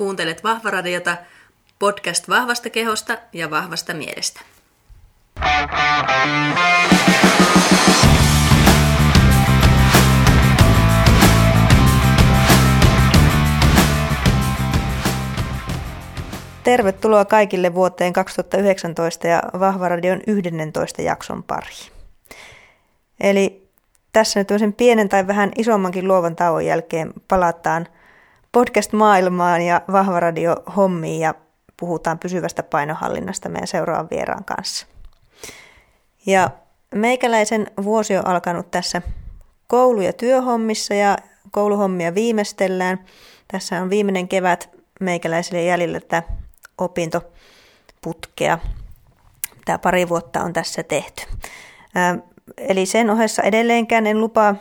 Kuuntelet Vahvaradiota, podcast vahvasta kehosta ja vahvasta mielestä. Tervetuloa kaikille vuoteen 2019 ja Vahvaradion 11 jakson pariin. Eli tässä nyt tämmöisen pienen tai vähän isommankin luovan tauon jälkeen palataan podcast-maailmaan ja Vahvaradio-hommiin ja puhutaan pysyvästä painohallinnasta meidän seuraavan vieraan kanssa. Ja meikäläisen vuosi on alkanut tässä koulu- ja työhommissa ja kouluhommia viimeistellään. Tässä on viimeinen kevät meikäläisille jäljellä tätä opintoputkea. Tämä pari vuotta on tässä tehty. Eli sen ohessa edelleenkään en lupaa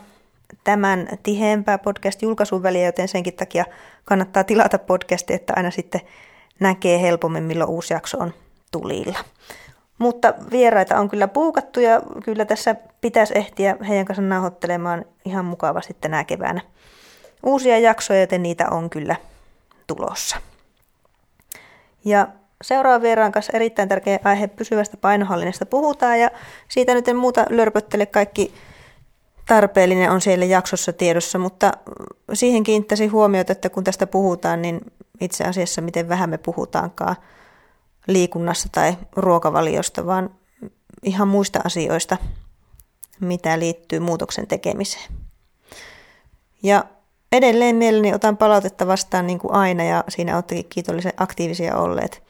tämän tiheämpää podcast-julkaisun väliä, joten senkin takia kannattaa tilata podcasti, että aina sitten näkee helpommin, milloin uusi jakso on tulilla. Mutta vieraita on kyllä puukattu ja kyllä tässä pitäisi ehtiä heidän kanssa nauhoittelemaan ihan mukavasti tänä keväänä uusia jaksoja, joten niitä on kyllä tulossa. Ja seuraavan vieraan kanssa erittäin tärkeä aihe pysyvästä painohallinnasta puhutaan ja siitä nyt en muuta lörpöttele kaikki tarpeellinen on siellä jaksossa tiedossa, mutta siihen kiinnittäisi huomiota, että kun tästä puhutaan, niin itse asiassa miten vähän me puhutaankaan liikunnassa tai ruokavaliosta, vaan ihan muista asioista, mitä liittyy muutoksen tekemiseen. Ja edelleen mielelläni otan palautetta vastaan niin kuin aina ja siinä olettekin kiitollisen aktiivisia olleet,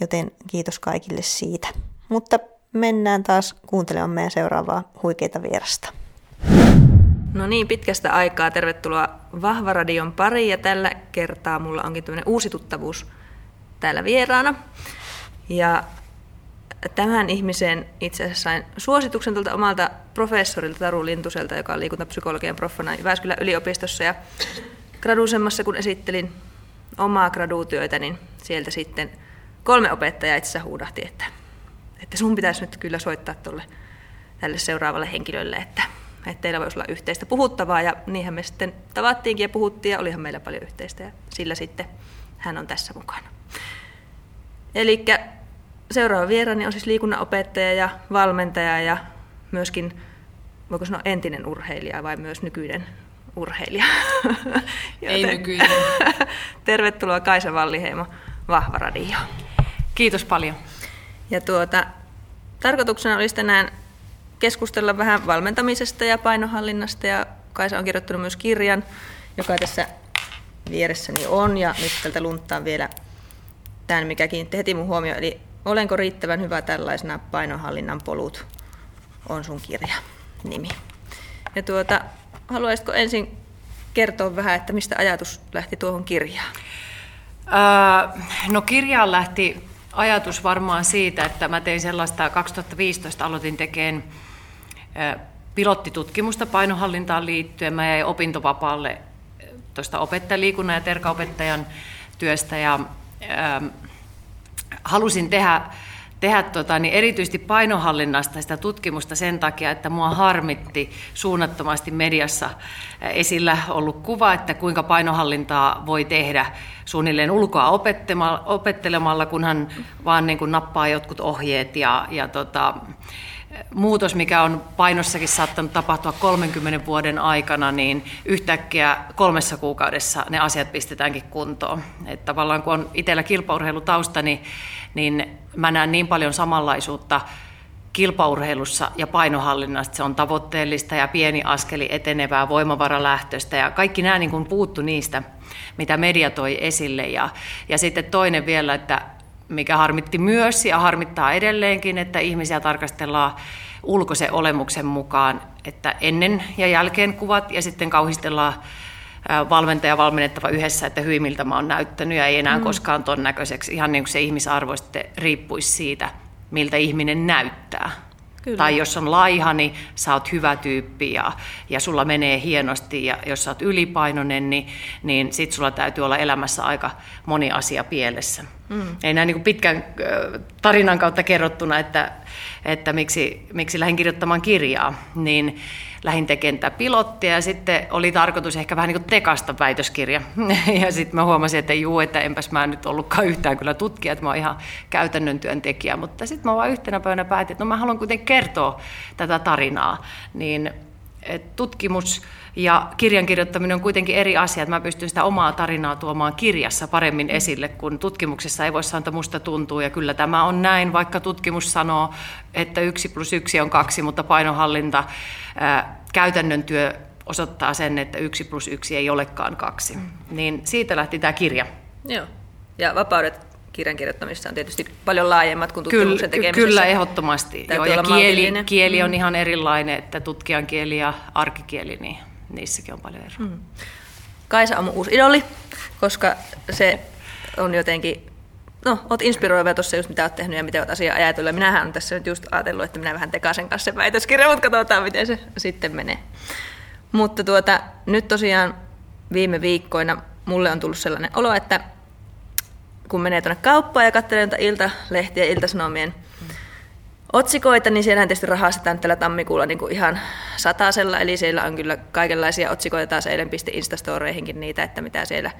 joten kiitos kaikille siitä. Mutta mennään taas kuuntelemaan meidän seuraavaa huikeita vierasta. No niin, pitkästä aikaa tervetuloa Vahvaradion pariin ja tällä kertaa mulla onkin tämmöinen uusi tuttavuus täällä vieraana. Ja tämän ihmisen itse asiassa sain suosituksen tältä omalta professorilta Taru Lintuselta, joka on liikuntapsykologian proffana Jyväskylän yliopistossa. Ja gradusemmassa, kun esittelin omaa graduutyötä, niin sieltä sitten kolme opettajaa itse asiassa huudahti, että, että sun pitäisi nyt kyllä soittaa tolle, tälle seuraavalle henkilölle, että että teillä voisi olla yhteistä puhuttavaa ja niinhän me sitten tavattiinkin ja puhuttiin ja olihan meillä paljon yhteistä ja sillä sitten hän on tässä mukana. Eli seuraava vieraani on siis liikunnanopettaja ja valmentaja ja myöskin, voiko sanoa entinen urheilija vai myös nykyinen urheilija. Ei nykyinen. Tervetuloa Kaisa Valliheimo, Vahva Radio. Kiitos paljon. Ja tuota, tarkoituksena olisi tänään keskustella vähän valmentamisesta ja painohallinnasta ja Kaisa on kirjoittanut myös kirjan, joka tässä vieressäni on ja nyt tältä lunttaan vielä tämän, mikä kiinnitti heti mun huomioon, eli Olenko riittävän hyvä tällaisena painohallinnan polut on sun kirja nimi. Ja tuota, haluaisitko ensin kertoa vähän, että mistä ajatus lähti tuohon kirjaan? Öö, no kirjaan lähti ajatus varmaan siitä, että mä tein sellaista, 2015 aloitin tekemään pilottitutkimusta painohallintaan liittyen. Mä jäin opintovapaalle tuosta opettajaliikunnan ja terkaopettajan työstä ja äh, halusin tehdä, tehdä tota, niin erityisesti painohallinnasta sitä tutkimusta sen takia, että mua harmitti suunnattomasti mediassa esillä ollut kuva, että kuinka painohallintaa voi tehdä suunnilleen ulkoa opettelemalla, kunhan vaan niin kuin nappaa jotkut ohjeet ja, ja tota, muutos, mikä on painossakin saattanut tapahtua 30 vuoden aikana, niin yhtäkkiä kolmessa kuukaudessa ne asiat pistetäänkin kuntoon. Että tavallaan kun on itsellä kilpaurheilutausta, niin, niin mä näen niin paljon samanlaisuutta kilpaurheilussa ja painohallinnasta. Se on tavoitteellista ja pieni askeli etenevää voimavaralähtöistä ja kaikki nämä niin kuin puuttu niistä, mitä media toi esille. Ja, ja sitten toinen vielä, että mikä harmitti myös ja harmittaa edelleenkin, että ihmisiä tarkastellaan ulkoisen olemuksen mukaan, että ennen ja jälkeen kuvat ja sitten kauhistellaan valmentaja valmennettava yhdessä, että hyvin miltä mä oon näyttänyt ja ei enää mm. koskaan ton näköiseksi. Ihan niin kuin se ihmisarvo sitten riippuisi siitä, miltä ihminen näyttää. Kyllä. Tai jos on laiha, niin sä oot hyvä tyyppi ja, ja sulla menee hienosti. Ja jos sä oot ylipainoinen, niin, niin sit sulla täytyy olla elämässä aika moni asia pielessä. Mm. Ei näin niin pitkän tarinan kautta kerrottuna, että, että miksi, miksi lähdin kirjoittamaan kirjaa, niin lähdin tekemään pilottia ja sitten oli tarkoitus ehkä vähän niin kuin tekasta väitöskirja. Ja sitten mä huomasin, että juu, että enpäs mä nyt ollutkaan yhtään kyllä tutkija, että mä oon ihan käytännön työntekijä. Mutta sitten mä vaan yhtenä päivänä päätin, että no mä haluan kuitenkin kertoa tätä tarinaa. Niin tutkimus ja kirjan kirjoittaminen on kuitenkin eri asia, että mä pystyn sitä omaa tarinaa tuomaan kirjassa paremmin esille, kun tutkimuksessa ei voi sanoa, että musta tuntuu, ja kyllä tämä on näin, vaikka tutkimus sanoo, että yksi plus yksi on kaksi, mutta painohallinta, ää, käytännön työ osoittaa sen, että yksi plus yksi ei olekaan kaksi. Mm. Niin siitä lähti tämä kirja. Joo. Ja vapaudet kirjan kirjoittamisessa on tietysti paljon laajemmat kuin tutkimuksen tekemisessä. Kyllä, ehdottomasti. Joo, ja kieli, kieli on mm. ihan erilainen, että tutkijan kieli ja arkikieli, niin niissäkin on paljon eroa. Mm. Kaisa on mun uusi idoli, koska se on jotenkin, no, oot inspiroiva tuossa just mitä oot tehnyt ja miten oot asiaa ajatellut. Minähän on tässä nyt just ajatellut, että minä vähän tekasen kanssa sen väitöskirjan, mutta katsotaan miten se sitten menee. Mutta tuota, nyt tosiaan viime viikkoina mulle on tullut sellainen olo, että kun menee tuonne kauppaan ja katselee iltalehtiä ja iltasanomien otsikoita, niin siellähän tietysti rahastetaan tällä tammikuulla niin kuin ihan satasella, eli siellä on kyllä kaikenlaisia otsikoita, taas eilen pisti Instastoreihinkin niitä, että mitä siellä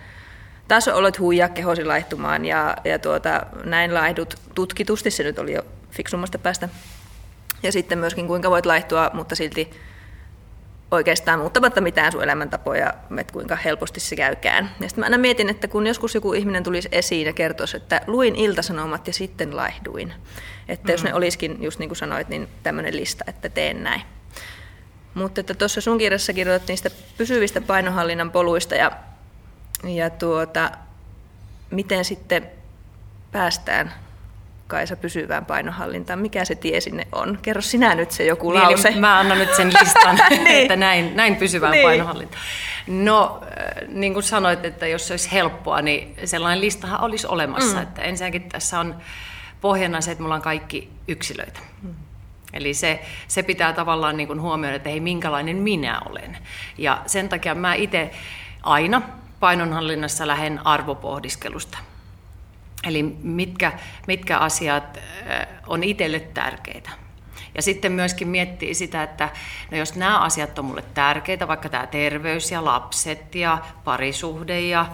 taas ollut huijaa kehosi laihtumaan ja, ja tuota, näin laihdut tutkitusti, se nyt oli jo fiksummasta päästä. Ja sitten myöskin kuinka voit laihtua, mutta silti oikeastaan muuttamatta mitään sun elämäntapoja, että kuinka helposti se käykään. Ja sitten mä aina mietin, että kun joskus joku ihminen tulisi esiin ja kertoisi, että luin iltasanomat ja sitten laihduin. Että mm. jos ne mm. olisikin, just niin kuin sanoit, niin tämmöinen lista, että teen näin. Mutta että tuossa sun kirjassa kirjoitat niistä pysyvistä painohallinnan poluista ja, ja tuota, miten sitten päästään Kaisa pysyvään painohallintaan. Mikä se tie sinne on? Kerro sinä nyt se joku niin, lause. Mä annan nyt sen listan, niin. että näin, näin pysyvään niin. painohallintaan. No, äh, niin kuin sanoit, että jos se olisi helppoa, niin sellainen listahan olisi olemassa. Mm. Että ensinnäkin tässä on pohjana se, että mulla on kaikki yksilöitä. Mm. Eli se, se pitää tavallaan niin kuin huomioida, että hei, minkälainen minä olen. Ja sen takia mä itse aina painonhallinnassa lähden arvopohdiskelusta. Eli mitkä, mitkä asiat on itselle tärkeitä. Ja sitten myöskin miettii sitä, että no jos nämä asiat on mulle tärkeitä, vaikka tämä terveys ja lapset ja parisuhde ja,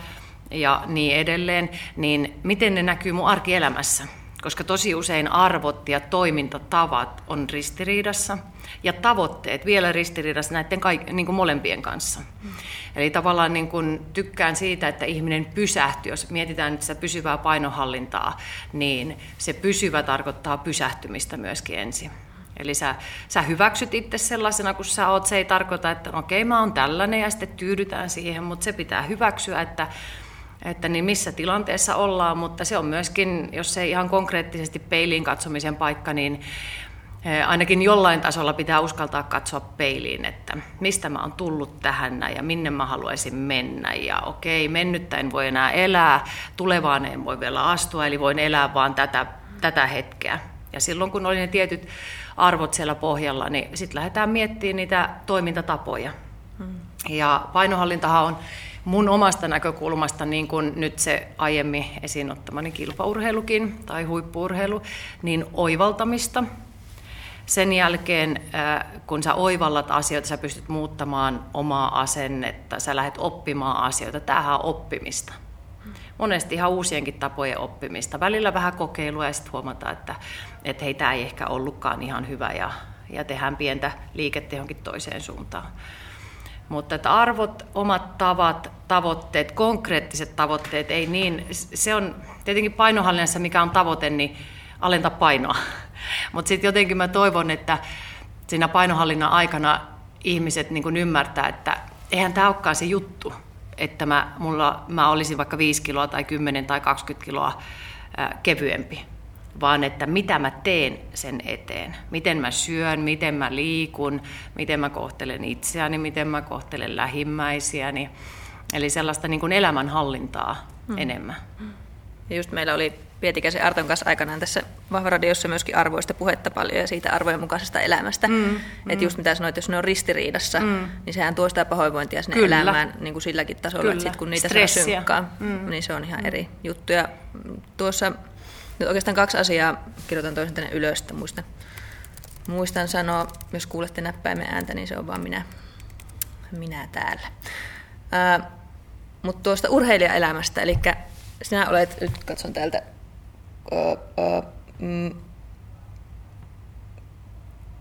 ja niin edelleen, niin miten ne näkyy mun arkielämässä? Koska tosi usein arvot ja toimintatavat on ristiriidassa ja tavoitteet vielä ristiriidassa näiden kaik- niin kuin molempien kanssa. Mm. Eli tavallaan niin kuin tykkään siitä, että ihminen pysähtyy. Jos mietitään nyt sitä pysyvää painohallintaa, niin se pysyvä tarkoittaa pysähtymistä myöskin ensin. Eli sä, sä hyväksyt itse sellaisena kuin sä oot. Se ei tarkoita, että no okei, mä oon tällainen ja sitten tyydytään siihen, mutta se pitää hyväksyä, että että niin missä tilanteessa ollaan, mutta se on myöskin, jos se ihan konkreettisesti peiliin katsomisen paikka, niin ainakin jollain tasolla pitää uskaltaa katsoa peiliin, että mistä mä oon tullut tähän ja minne mä haluaisin mennä. Ja okei, mennyttä en voi enää elää, tulevaan en voi vielä astua, eli voin elää vaan tätä, tätä hetkeä. Ja silloin kun oli ne tietyt arvot siellä pohjalla, niin sitten lähdetään miettimään niitä toimintatapoja. Hmm. Ja painohallintahan on mun omasta näkökulmasta, niin kuin nyt se aiemmin esiin ottamani kilpaurheilukin tai huippuurheilu, niin oivaltamista – sen jälkeen, äh, kun sä oivallat asioita, sä pystyt muuttamaan omaa asennetta, sä lähdet oppimaan asioita. Tämähän on oppimista. Monesti ihan uusienkin tapojen oppimista. Välillä vähän kokeilua ja sitten huomataan, että, että hei, tämä ei ehkä ollutkaan ihan hyvä ja, ja tehdään pientä liikettä johonkin toiseen suuntaan. Mutta että arvot, omat tavat, tavoitteet, konkreettiset tavoitteet, ei niin, se on tietenkin painohallinnassa, mikä on tavoite, niin alentaa painoa. Mutta sitten jotenkin mä toivon, että siinä painohallinnan aikana ihmiset niin ymmärtää, että eihän tämä olekaan se juttu, että mä, mulla, mä olisin vaikka 5 kiloa tai 10 tai 20 kiloa kevyempi, vaan että mitä mä teen sen eteen. Miten mä syön, miten mä liikun, miten mä kohtelen itseäni, miten mä kohtelen lähimmäisiäni. Eli sellaista niin kuin elämänhallintaa hmm. enemmän. Ja just meillä oli Pietikäisen Arton kanssa aikanaan tässä Vahvaradiossa myöskin arvoista puhetta paljon ja siitä arvojen mukaisesta elämästä. Mm, että mm. just mitä sanoit, jos ne on ristiriidassa, mm. niin sehän tuo sitä pahoinvointia sinne Kyllä. elämään niin kuin silläkin tasolla, Kyllä. että sit kun niitä Stressiä. saa synkkaa, mm. niin se on ihan mm. eri juttu. Ja tuossa nyt oikeastaan kaksi asiaa kirjoitan toisen tänne ylös, että muista Muistan sanoa, jos kuulette näppäimen ääntä, niin se on vaan minä, minä täällä. Mutta tuosta urheilijaelämästä, eli sinä olet, nyt katson täältä, mm,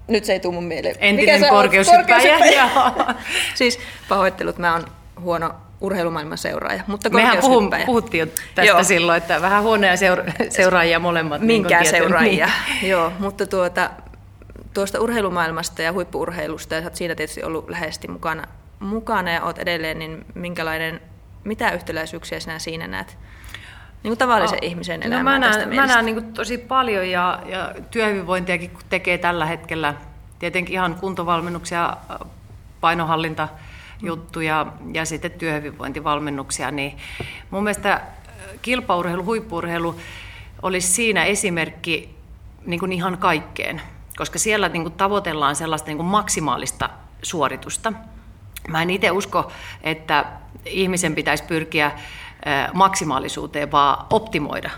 nyt se ei tule mun mieleen. Entinen korkeushyppäjä. siis pahoittelut, mä oon huono urheilumaailman seuraaja, mutta Mehän puhun, puhuttiin jo tästä Joo. silloin, että vähän huonoja seura- seuraajia molemmat. Niin Minkään niin seuraajia, niin. Joo, mutta tuota, tuosta urheilumaailmasta ja huippuurheilusta, ja olet siinä tietysti ollut läheisesti mukana, mukana ja olet edelleen, niin minkälainen, mitä yhtäläisyyksiä sinä siinä näet? Niin kuin tavallisen oh. ihmisen elämää no, mä näen, mä näen niin tosi paljon ja, ja työhyvinvointiakin kun tekee tällä hetkellä. Tietenkin ihan kuntovalmennuksia, painohallinta, juttuja ja sitten työhyvinvointivalmennuksia, niin mun mielestä kilpaurheilu, huippuurheilu olisi siinä esimerkki niin kuin ihan kaikkeen, koska siellä niin kuin tavoitellaan sellaista niin kuin maksimaalista suoritusta. Mä en itse usko, että ihmisen pitäisi pyrkiä maksimaalisuuteen, vaan optimoida.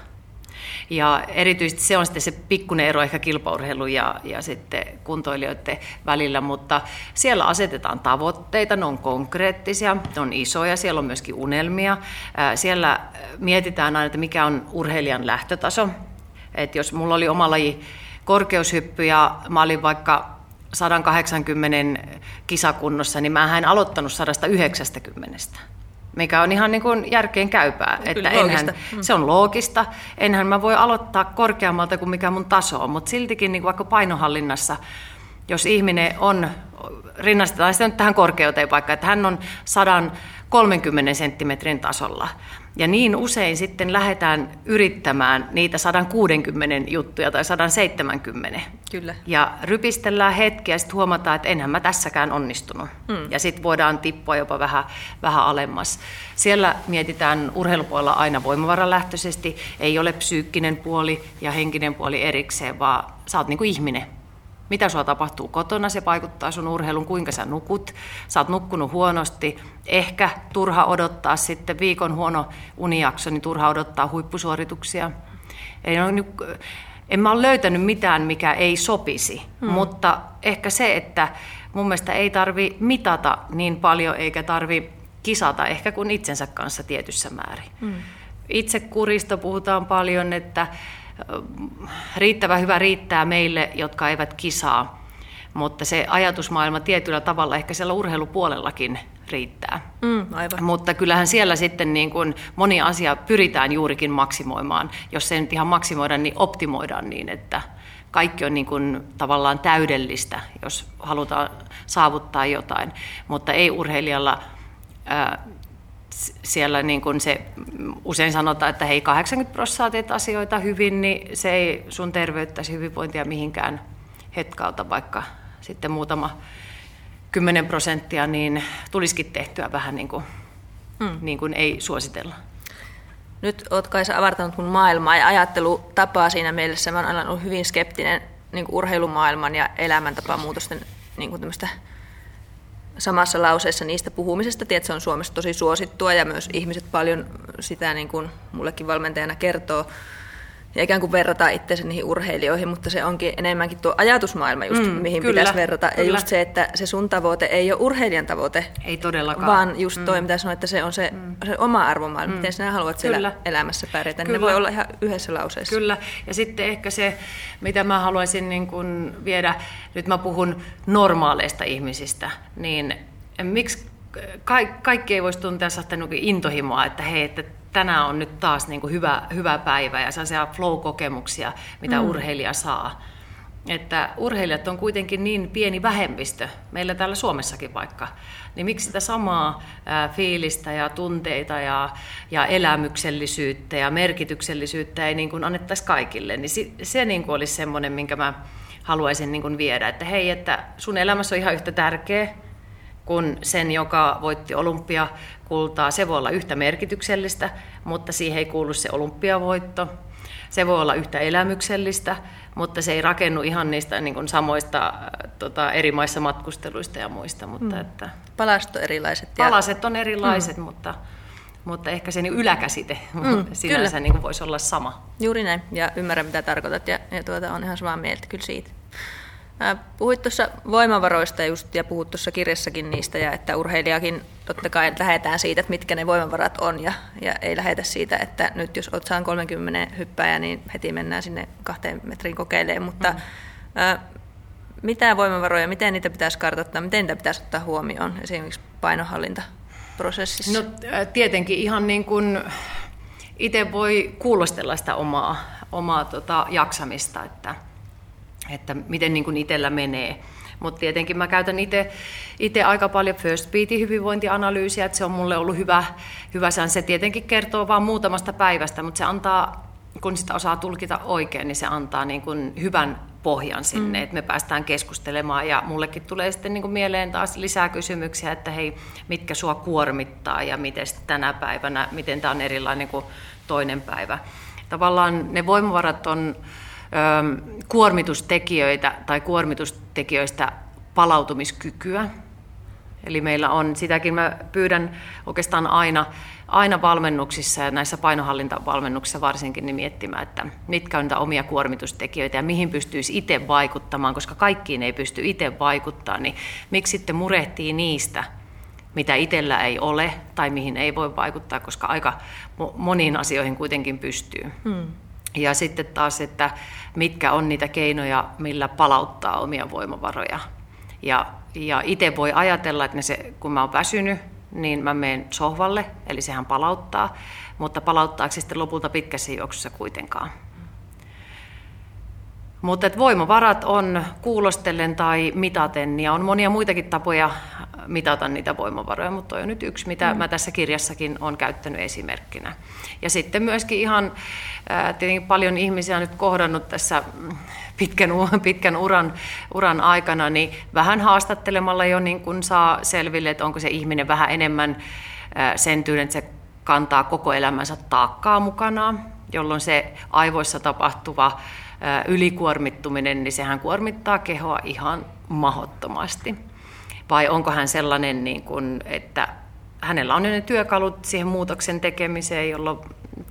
Ja erityisesti se on sitten se pikkuinen ero ehkä kilpaurheilun ja, ja sitten kuntoilijoiden välillä, mutta siellä asetetaan tavoitteita, ne on konkreettisia, ne on isoja, siellä on myöskin unelmia. Siellä mietitään aina, että mikä on urheilijan lähtötaso. Et jos mulla oli oma laji korkeushyppy ja mä olin vaikka 180 kisakunnossa, niin mä en aloittanut 190 mikä on ihan niin kuin järkeen käypää. Kyllä, että enhän, mm. Se on loogista. Enhän mä voi aloittaa korkeammalta kuin mikä mun taso on, mutta siltikin niin kuin vaikka painohallinnassa, jos ihminen on, rinnastetaan sitä nyt tähän korkeuteen vaikka, että hän on 130 senttimetrin tasolla, ja niin usein sitten lähdetään yrittämään niitä 160 juttuja tai 170. Kyllä. Ja rypistellään hetki ja sitten huomataan, että enhän mä tässäkään onnistunut. Mm. Ja sitten voidaan tippua jopa vähän, vähän alemmas. Siellä mietitään urheilupuolella aina voimavaralähtöisesti. Ei ole psyykkinen puoli ja henkinen puoli erikseen, vaan sä oot niin kuin ihminen mitä sulla tapahtuu kotona, se vaikuttaa sun urheilun, kuinka sä nukut, sä oot nukkunut huonosti, ehkä turha odottaa sitten viikon huono unijakso, niin turha odottaa huippusuorituksia. Ei ole, en mä ole löytänyt mitään, mikä ei sopisi, hmm. mutta ehkä se, että mun mielestä ei tarvi mitata niin paljon eikä tarvi kisata ehkä kuin itsensä kanssa tietyssä määrin. Hmm. Itse kurista puhutaan paljon, että riittävä hyvä riittää meille, jotka eivät kisaa, mutta se ajatusmaailma tietyllä tavalla ehkä siellä urheilupuolellakin riittää. Mm, aivan. Mutta kyllähän siellä sitten niin kuin moni asia pyritään juurikin maksimoimaan. Jos se nyt ihan maksimoida, niin optimoidaan niin, että kaikki on niin kuin tavallaan täydellistä, jos halutaan saavuttaa jotain. Mutta ei urheilijalla siellä niin kuin se, usein sanotaan, että hei 80 prosenttia teet asioita hyvin, niin se ei sun terveyttäsi hyvinvointia mihinkään hetkauta, vaikka sitten muutama 10 prosenttia, niin tulisikin tehtyä vähän niin kuin, mm. niin kuin ei suositella. Nyt olet Kaisa avartanut mun maailmaa ja ajattelutapaa siinä mielessä. Mä olen ollut hyvin skeptinen niin kuin urheilumaailman ja elämäntapamuutosten niin kuin samassa lauseessa niistä puhumisesta. Tiedät, se on Suomessa tosi suosittua ja myös ihmiset paljon sitä niin kuin mullekin valmentajana kertoo ja ikään kuin verrata itseänsä niihin urheilijoihin, mutta se onkin enemmänkin tuo ajatusmaailma, just, mm, mihin kyllä, pitäisi verrata. Kyllä. Ja just se, että se sun tavoite ei ole urheilijan tavoite. Ei todellakaan. Vaan just mm. toi, mitä sanoit, että se on se, mm. se oma arvomaailma, mm. miten sinä haluat kyllä. siellä elämässä pärjätä. Kyllä. Ne voi olla ihan yhdessä lauseessa. Kyllä, ja sitten ehkä se, mitä mä haluaisin niin kun viedä, nyt mä puhun normaaleista ihmisistä, niin miksi kaikki ei voisi tuntea sellaista intohimoa, että hei, että tänään on nyt taas niin kuin hyvä, hyvä päivä ja sellaisia flow-kokemuksia, mitä mm. urheilija saa. Että urheilijat on kuitenkin niin pieni vähemmistö, meillä täällä Suomessakin vaikka, niin miksi sitä samaa ää, fiilistä ja tunteita ja, ja elämyksellisyyttä ja merkityksellisyyttä ei niin kuin annettaisi kaikille, niin se, se niin kuin olisi semmoinen, minkä mä haluaisin niin kuin viedä, että hei, että sun elämässä on ihan yhtä tärkeä kuin sen, joka voitti olympiakultaa. Se voi olla yhtä merkityksellistä, mutta siihen ei kuulu se olympiavoitto. Se voi olla yhtä elämyksellistä, mutta se ei rakennu ihan niistä niin kuin samoista tota, eri maissa matkusteluista ja muista. Mutta mm. että, Palaset on erilaiset. Ja... Palaset on erilaiset, mm. mutta, mutta ehkä se niin yläkäsite mm, sinänsä niin kuin voisi olla sama. Juuri näin, ja ymmärrän mitä tarkoitat, ja, ja tuota, on ihan samaa mieltä kyllä siitä. Puhuit tuossa voimavaroista just, ja puhut tuossa kirjassakin niistä, ja että urheilijakin totta kai lähdetään siitä, että mitkä ne voimavarat on, ja, ja ei lähetä siitä, että nyt jos olet saan 30 hyppääjä, niin heti mennään sinne kahteen metriin kokeilemaan, mutta mm. ä, mitä voimavaroja, miten niitä pitäisi kartoittaa, miten niitä pitäisi ottaa huomioon esimerkiksi painohallintaprosessissa? No tietenkin ihan niin kuin itse voi kuulostella sitä omaa, omaa tota, jaksamista, että, että miten niin kuin itsellä menee. Mutta tietenkin mä käytän itse aika paljon First Beatin hyvinvointianalyysiä, että se on mulle ollut hyvä, hyvä Se tietenkin kertoo vain muutamasta päivästä, mutta se antaa, kun sitä osaa tulkita oikein, niin se antaa niin kuin hyvän pohjan sinne, mm. että me päästään keskustelemaan ja mullekin tulee sitten niin kuin mieleen taas lisää kysymyksiä, että hei, mitkä sua kuormittaa ja miten tänä päivänä, miten tämä on erilainen kuin toinen päivä. Tavallaan ne voimavarat on kuormitustekijöitä tai kuormitustekijöistä palautumiskykyä. Eli meillä on, sitäkin mä pyydän oikeastaan aina aina valmennuksissa ja näissä painohallintavalmennuksissa varsinkin niin miettimään, että mitkä on niitä omia kuormitustekijöitä ja mihin pystyisi itse vaikuttamaan, koska kaikkiin ei pysty itse vaikuttaa, niin miksi sitten murehtii niistä, mitä itsellä ei ole tai mihin ei voi vaikuttaa, koska aika moniin asioihin kuitenkin pystyy. Hmm. Ja sitten taas, että mitkä on niitä keinoja, millä palauttaa omia voimavaroja. Ja, ja itse voi ajatella, että se, kun mä oon väsynyt, niin mä menen sohvalle, eli sehän palauttaa, mutta palauttaako se sitten lopulta pitkässä juoksussa kuitenkaan. Mutta voimavarat on kuulostellen tai mitaten, ja on monia muitakin tapoja mitata niitä voimavaroja, mutta on nyt yksi, mitä mm. mä tässä kirjassakin olen käyttänyt esimerkkinä. Ja sitten myöskin ihan, tietenkin paljon ihmisiä on nyt kohdannut tässä pitkän, pitkän uran, uran aikana, niin vähän haastattelemalla jo niin kun saa selville, että onko se ihminen vähän enemmän sen tyyn, että se kantaa koko elämänsä taakkaa mukanaan, jolloin se aivoissa tapahtuva ylikuormittuminen, niin sehän kuormittaa kehoa ihan mahottomasti. Vai onko hän sellainen, niin kuin, että hänellä on ne työkalut siihen muutoksen tekemiseen, jolloin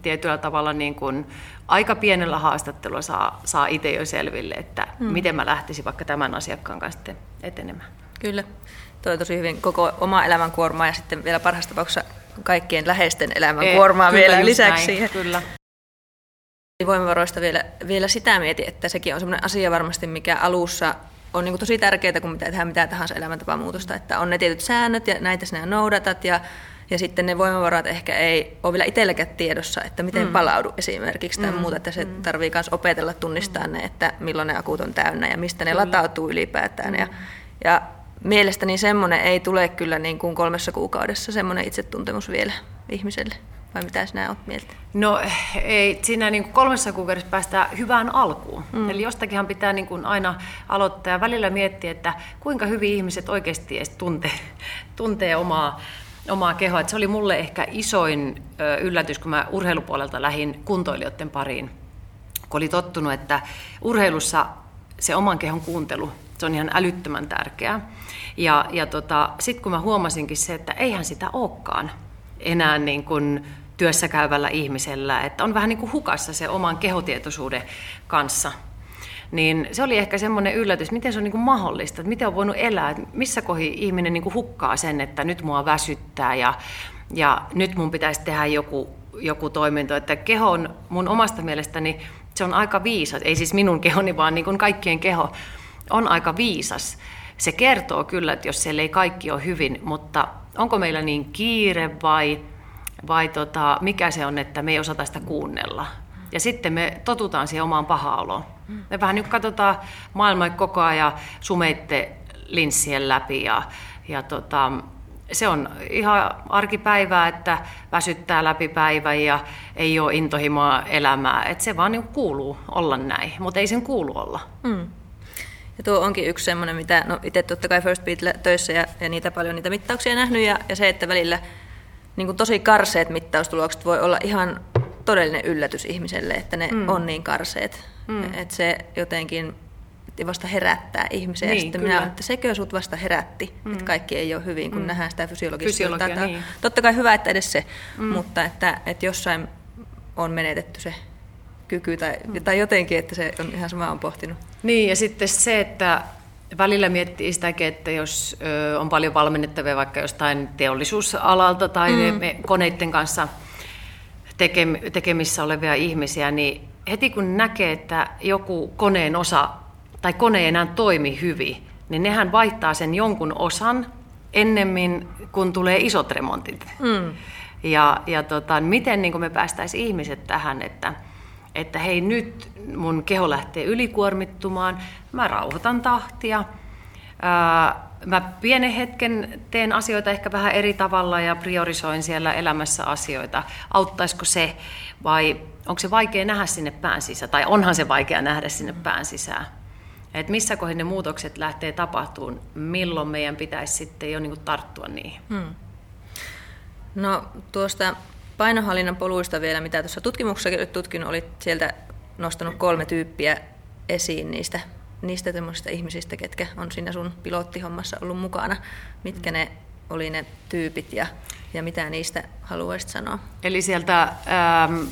tietyllä tavalla niin kuin aika pienellä haastattelulla saa, saa itse jo selville, että hmm. miten mä lähtisin vaikka tämän asiakkaan kanssa etenemään. Kyllä. Toi tosi hyvin koko oma elämän kuormaa ja sitten vielä parhaassa tapauksessa kaikkien läheisten elämän Ei, kuormaa vielä lisäksi siihen. Kyllä. Voimavaroista vielä, vielä sitä mieti, että sekin on sellainen asia varmasti, mikä alussa on niin tosi tärkeää, kun pitää tehdä mitä tahansa elämäntapamuutosta, että on ne tietyt säännöt ja näitä sinä noudatat ja ja sitten ne voimavarat ehkä ei ole vielä itselläkään tiedossa, että miten mm. palaudu esimerkiksi tai mm. muuta, että se mm. tarvii myös opetella tunnistaa mm. ne, että milloin ne akut on täynnä ja mistä ne kyllä. latautuu ylipäätään. Mm. Ja, ja mielestäni semmoinen ei tule kyllä niin kuin kolmessa kuukaudessa semmoinen itsetuntemus vielä ihmiselle. Vai mitä sinä olet mieltä? No ei, siinä niin kuin kolmessa kuukaudessa päästään hyvään alkuun. Mm. Eli jostakinhan pitää niin kuin aina aloittaa ja välillä miettiä, että kuinka hyvin ihmiset oikeasti edes tuntee, tuntee omaa, omaa kehoa. Että se oli mulle ehkä isoin yllätys, kun mä urheilupuolelta lähdin kuntoilijoiden pariin. Kun oli tottunut, että urheilussa se oman kehon kuuntelu, se on ihan älyttömän tärkeää. Ja, ja tota, sitten kun mä huomasinkin se, että eihän sitä olekaan enää niin kuin työssä käyvällä ihmisellä, että on vähän niin kuin hukassa se oman kehotietoisuuden kanssa. Niin se oli ehkä semmoinen yllätys, miten se on niin kuin mahdollista, että miten on voinut elää, että missä kohi ihminen niin kuin hukkaa sen, että nyt mua väsyttää ja, ja nyt mun pitäisi tehdä joku, joku toiminto. Että keho on mun omasta mielestäni, se on aika viisas, ei siis minun kehoni, vaan niin kuin kaikkien keho on aika viisas. Se kertoo kyllä, että jos siellä ei kaikki ole hyvin, mutta onko meillä niin kiire vai, vai tota, mikä se on, että me ei osata sitä kuunnella. Ja sitten me totutaan siihen omaan paha Me vähän nyt katsotaan maailmaa koko ajan sumeitte linssien läpi ja, ja tota, se on ihan arkipäivää, että väsyttää läpi päivän ja ei ole intohimoa elämää. Et se vaan niin kuuluu olla näin, mutta ei sen kuulu olla. Mm. Ja tuo onkin yksi semmoinen, mitä no itse totta kai First Beat töissä ja, ja niitä paljon niitä mittauksia nähnyt ja, ja se, että välillä niin kuin tosi karseet mittaustulokset voi olla ihan todellinen yllätys ihmiselle, että ne mm. on niin karseet. Mm. Että se jotenkin vasta herättää ihmisiä. Niin, ja sitten kyllä. minä että sekö sut vasta herätti, mm. että kaikki ei ole hyvin, kun mm. nähdään sitä fysiologista. Fysiologia, niin. Totta kai hyvä, että edes se, mm. mutta että, että jossain on menetetty se kyky tai, mm. tai jotenkin, että se on ihan sama on pohtinut. Niin ja sitten se, että välillä miettii sitäkin, että jos on paljon valmennettavia vaikka jostain teollisuusalalta tai mm. ne, koneiden kanssa tekemissä olevia ihmisiä, niin heti kun näkee, että joku koneen osa tai kone ei enää toimi hyvin, niin nehän vaihtaa sen jonkun osan ennemmin, kun tulee isot remontit. Mm. Ja, ja tota, miten niin me päästäisiin ihmiset tähän, että, että hei nyt mun keho lähtee ylikuormittumaan, mä rauhoitan tahtia, mä pienen hetken teen asioita ehkä vähän eri tavalla ja priorisoin siellä elämässä asioita. Auttaisiko se vai onko se vaikea nähdä sinne pään sisään, tai onhan se vaikea nähdä sinne pään sisään? Et missä kohdin ne muutokset lähtee tapahtumaan, milloin meidän pitäisi sitten jo niin tarttua niihin? Hmm. No tuosta painohallinnan poluista vielä, mitä tuossa tutkimuksessa olet tutkinut, olit sieltä nostanut kolme tyyppiä esiin niistä, niistä ihmisistä, ketkä on siinä sun pilottihommassa ollut mukana. Mitkä ne oli ne tyypit ja, ja mitä niistä haluaisit sanoa? Eli sieltä ähm,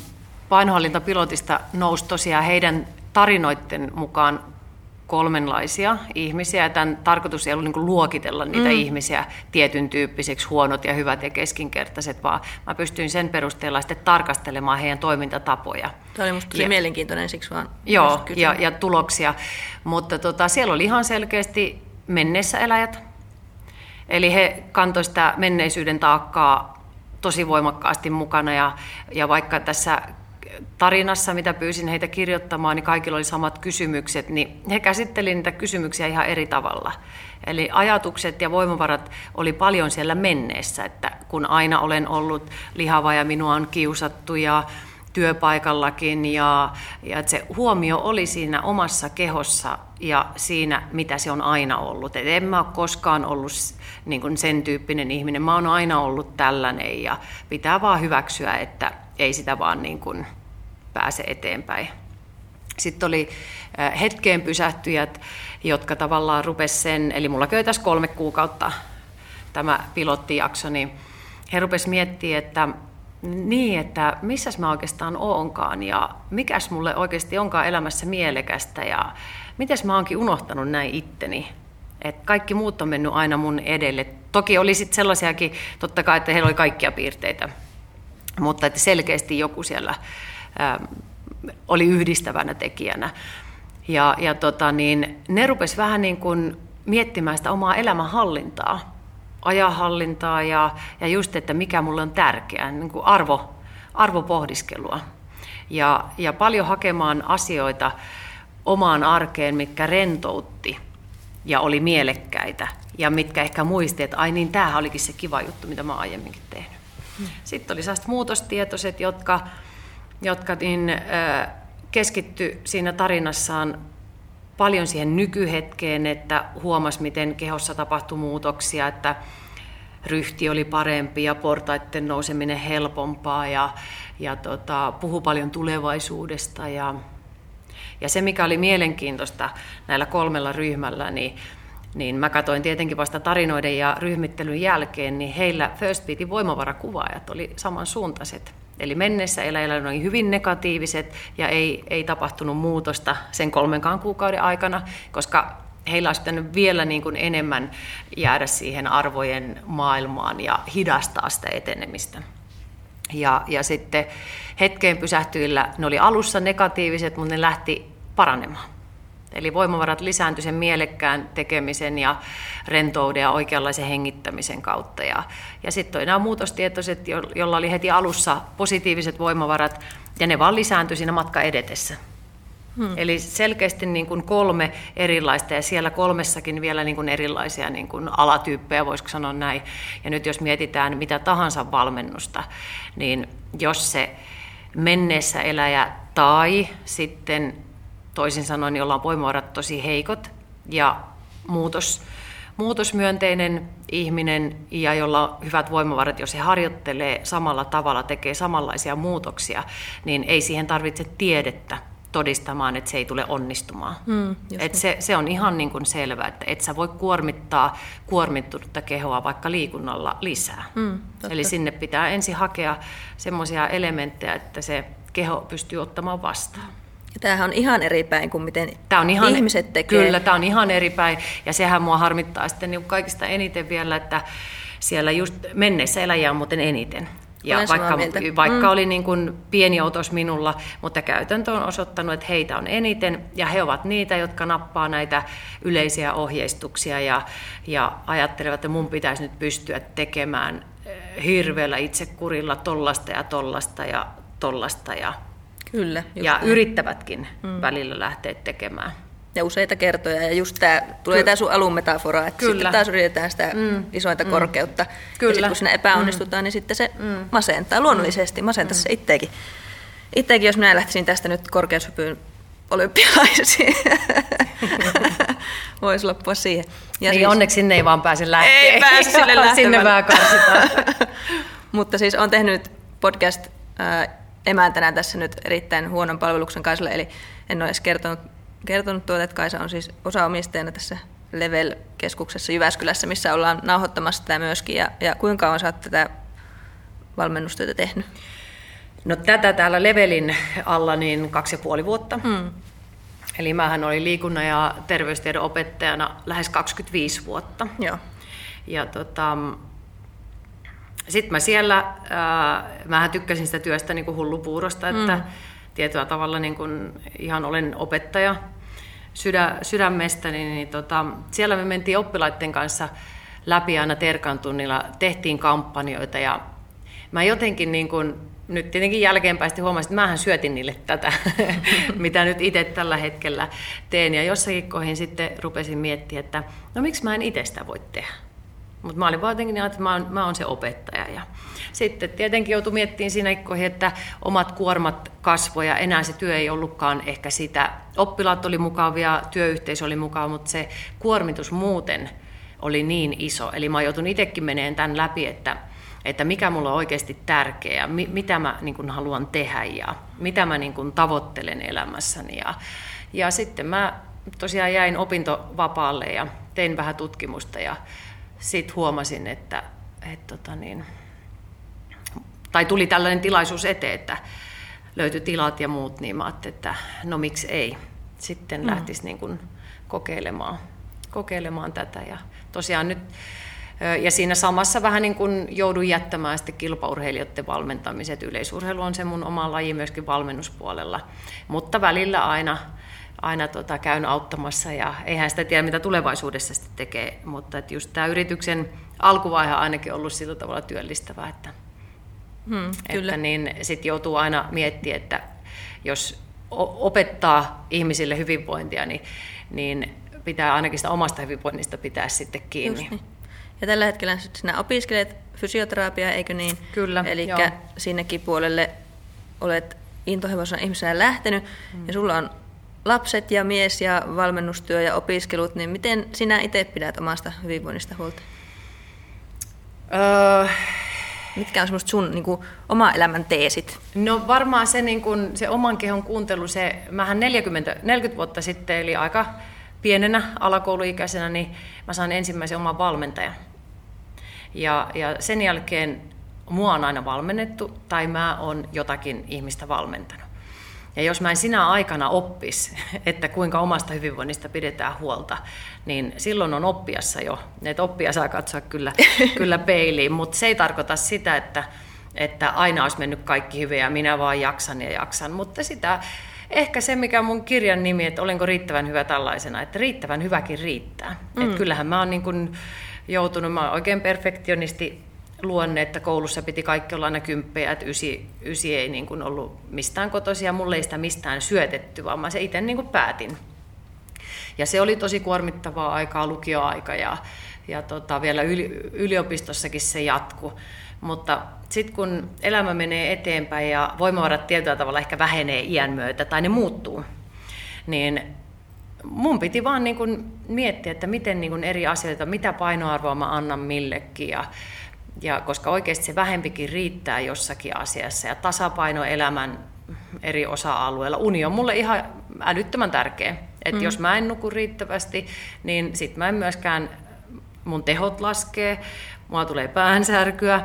painohallintapilotista nousi tosiaan heidän tarinoiden mukaan kolmenlaisia ihmisiä. Tämän tarkoitus ei ollut niin luokitella niitä mm. ihmisiä tietyn tyyppisiksi, huonot ja hyvät ja keskinkertaiset, vaan mä pystyin sen perusteella sitten tarkastelemaan heidän toimintatapoja. Tämä oli musta ja, mielenkiintoinen, siksi vaan Joo, ja, ja tuloksia. Mutta tota, siellä oli ihan selkeästi menneissä eläjät. Eli he kantoivat sitä menneisyyden taakkaa tosi voimakkaasti mukana ja, ja vaikka tässä tarinassa, mitä pyysin heitä kirjoittamaan, niin kaikilla oli samat kysymykset, niin he käsittelivat niitä kysymyksiä ihan eri tavalla. Eli ajatukset ja voimavarat oli paljon siellä menneessä, että kun aina olen ollut lihava ja minua on kiusattu ja työpaikallakin ja, ja että se huomio oli siinä omassa kehossa ja siinä, mitä se on aina ollut. Et en mä ole koskaan ollut niin kuin sen tyyppinen ihminen, mä oon aina ollut tällainen ja pitää vaan hyväksyä, että ei sitä vaan niin kuin pääse eteenpäin. Sitten oli hetkeen pysähtyjät, jotka tavallaan rupes sen, eli mulla käy tässä kolme kuukautta tämä pilottijakso, niin he rupes miettimään, että niin, että missäs mä oikeastaan oonkaan ja mikäs mulle oikeasti onkaan elämässä mielekästä ja mitäs mä oonkin unohtanut näin itteni. Et kaikki muut on mennyt aina mun edelle. Toki oli sitten sellaisiakin, totta kai, että heillä oli kaikkia piirteitä, mutta että selkeästi joku siellä oli yhdistävänä tekijänä. Ja, ja tota, niin, ne rupes vähän niin kuin miettimään sitä omaa elämänhallintaa, ajahallintaa ja, ja just, että mikä mulle on tärkeää, niin kuin arvo, arvopohdiskelua. Ja, ja paljon hakemaan asioita omaan arkeen, mitkä rentoutti ja oli mielekkäitä ja mitkä ehkä muisti, että ai niin, tämähän olikin se kiva juttu, mitä mä aiemminkin tehnyt. Hmm. Sitten oli sellaiset muutostietoiset, jotka jotka niin, keskitty siinä tarinassaan paljon siihen nykyhetkeen, että huomas, miten kehossa tapahtui muutoksia, että ryhti oli parempi ja portaiden nouseminen helpompaa ja, ja tota, puhu paljon tulevaisuudesta. Ja, ja se, mikä oli mielenkiintoista näillä kolmella ryhmällä, niin, niin mä katsoin tietenkin vasta tarinoiden ja ryhmittelyn jälkeen, niin heillä First Beatin voimavarakuvaajat oli samansuuntaiset. Eli mennessä eläjillä oli hyvin negatiiviset ja ei, ei tapahtunut muutosta sen kolmenkaan kuukauden aikana, koska heillä olisi pitänyt vielä niin kuin enemmän jäädä siihen arvojen maailmaan ja hidastaa sitä etenemistä. Ja, ja sitten hetkeen pysähtyillä ne oli alussa negatiiviset, mutta ne lähti paranemaan. Eli voimavarat lisääntyi sen mielekkään tekemisen ja rentouden ja oikeanlaisen hengittämisen kautta. Ja, ja sitten nämä muutostietoiset, joilla oli heti alussa positiiviset voimavarat, ja ne vaan lisääntyi siinä matka edetessä. Hmm. Eli selkeästi niin kuin kolme erilaista, ja siellä kolmessakin vielä niin kuin erilaisia niin kuin alatyyppejä, voisiko sanoa näin. Ja nyt jos mietitään mitä tahansa valmennusta, niin jos se menneessä eläjä tai sitten toisin sanoen, jolla on voimavarat tosi heikot ja muutos, muutosmyönteinen ihminen ja jolla on hyvät voimavarat, jos he harjoittelee samalla tavalla, tekee samanlaisia muutoksia, niin ei siihen tarvitse tiedettä todistamaan, että se ei tule onnistumaan. Mm, et se, se on ihan niin kuin selvää, että et sä voi kuormittaa kuormittunutta kehoa vaikka liikunnalla lisää. Mm, Eli sinne pitää ensin hakea semmoisia elementtejä, että se keho pystyy ottamaan vastaan. Tämähän on ihan eri päin kuin miten Tämä on ihan, ihmiset tekee. Kyllä, tämä on ihan eri päin. Ja sehän mua harmittaa sitten niin kaikista eniten vielä, että siellä just menneissä eläjiä on muuten eniten. Ja Olen vaikka, mieltä. vaikka mm. oli niin kuin pieni otos minulla, mutta käytäntö on osoittanut, että heitä on eniten ja he ovat niitä, jotka nappaa näitä yleisiä ohjeistuksia ja, ja ajattelevat, että mun pitäisi nyt pystyä tekemään eh, hirveällä itsekurilla tollasta ja tollasta ja tollasta ja, Kyllä. just ja näin. yrittävätkin mm. välillä lähteä tekemään. Ja useita kertoja. Ja just tämä, tulee tämä sun alun metafora, että Kyllä. sitten taas yritetään sitä mm. isointa mm. korkeutta. Kyllä. Ja sitten kun siinä epäonnistutaan, mm. niin sitten se mm. masentaa luonnollisesti. Masentaa mm. se itteekin. Itteekin, jos minä lähtisin tästä nyt korkeushypyyn olympialaisiin, voisi loppua siihen. Ja niin siis... onneksi sinne ei vaan pääse lähteä. Ei pääse sille lähtemään. Sinne vähän karsitaan. Mutta siis on tehnyt podcast äh, emäntänä tässä nyt erittäin huonon palveluksen Kaisalle, eli en ole edes kertonut, kertonut tuota, että Kaisa on siis osaomistajana tässä Level-keskuksessa Jyväskylässä, missä ollaan nauhoittamassa tätä myöskin. Ja, ja kuinka kauan sä oot tätä valmennustyötä tehnyt? No tätä täällä Levelin alla niin kaksi ja puoli vuotta. Mm. Eli mähän olin liikunnan ja terveystiedon opettajana lähes 25 vuotta. Joo. Ja tota, sitten mä siellä, äh, mähän tykkäsin sitä työstä niin kuin hullupuurosta, että mm. tietyllä tavalla niin kuin ihan olen opettaja sydä, sydämestäni, niin, niin tota, siellä me mentiin oppilaiden kanssa läpi aina Terkan tunnilla, tehtiin kampanjoita ja mä jotenkin niin kuin, nyt tietenkin jälkeenpäin huomasin, että mähän syötin niille tätä, mitä nyt itse tällä hetkellä teen. Ja jossakin kohin sitten rupesin miettimään, että no miksi mä en itse sitä voi tehdä. Mutta mä olin vaan niin, että mä oon, mä oon se opettaja. Ja sitten tietenkin joutui miettimään siinä kohin, että omat kuormat kasvoja, enää se työ ei ollutkaan ehkä sitä. Oppilaat oli mukavia, työyhteisö oli mukava, mutta se kuormitus muuten oli niin iso. Eli mä joutun itsekin meneen tämän läpi, että, että mikä mulla on oikeasti tärkeää, mi, mitä mä niin kuin haluan tehdä ja mitä mä niin kuin tavoittelen elämässäni. Ja, ja sitten mä tosiaan jäin opintovapaalle ja tein vähän tutkimusta ja sitten huomasin, että, että tota niin, tai tuli tällainen tilaisuus eteen, että löytyi tilat ja muut, niin mä ajattelin, että no miksi ei. Sitten mm. lähtisi niin kuin kokeilemaan, kokeilemaan tätä. Ja tosiaan nyt, ja siinä samassa vähän niin kuin joudun jättämään sitten kilpaurheilijoiden valmentamiset. Yleisurheilu on se mun oma laji myöskin valmennuspuolella, mutta välillä aina aina tota, käyn auttamassa ja eihän sitä tiedä, mitä tulevaisuudessa sitten tekee, mutta että just tämä yrityksen alkuvaihe on ainakin ollut sillä tavalla työllistävää, että, hmm, että niin sitten joutuu aina miettimään, että jos opettaa ihmisille hyvinvointia, niin, niin pitää ainakin sitä omasta hyvinvoinnista pitää sitten kiinni. Niin. Ja tällä hetkellä sinä opiskelet fysioterapiaa, eikö niin? Kyllä, Eli sinnekin puolelle olet intohimoisena ihmisenä lähtenyt, hmm. ja sulla on lapset ja mies ja valmennustyö ja opiskelut, niin miten sinä itse pidät omasta hyvinvoinnista huolta? Öö, Mitkä on semmoista sun niin kuin, oma elämän teesit? No varmaan se, niin kuin, se oman kehon kuuntelu, se, mähän 40, 40 vuotta sitten, eli aika pienenä alakouluikäisenä, niin mä sain ensimmäisen oman valmentajan. Ja, ja sen jälkeen mua on aina valmennettu tai mä oon jotakin ihmistä valmentanut. Ja jos mä en sinä aikana oppis, että kuinka omasta hyvinvoinnista pidetään huolta, niin silloin on oppiassa jo. Että oppia saa katsoa kyllä, kyllä peiliin, mutta se ei tarkoita sitä, että, että aina olisi mennyt kaikki hyvin ja minä vaan jaksan ja jaksan. Mutta sitä, ehkä se, mikä on mun kirjan nimi, että olenko riittävän hyvä tällaisena, että riittävän hyväkin riittää. Mm. Että kyllähän mä oon niin kuin joutunut, mä oon oikein perfektionisti luonne, että koulussa piti kaikki olla aina kymppejä, että ysi, ysi ei niin kuin ollut mistään kotoisia, mulle ei sitä mistään syötetty, vaan mä se itse niin kuin päätin. Ja se oli tosi kuormittavaa aikaa, lukioaika ja, ja tota, vielä yli, yliopistossakin se jatku. Mutta sitten kun elämä menee eteenpäin ja voimavarat tietyllä tavalla ehkä vähenee iän myötä tai ne muuttuu, niin mun piti vaan niin kuin miettiä, että miten niin kuin eri asioita, mitä painoarvoa mä annan millekin ja ja koska oikeasti se vähempikin riittää jossakin asiassa ja tasapaino elämän eri osa-alueilla. Uni on mulle ihan älyttömän tärkeä. Että mm. jos mä en nuku riittävästi, niin sit mä en myöskään, mun tehot laskee, mulla tulee päänsärkyä,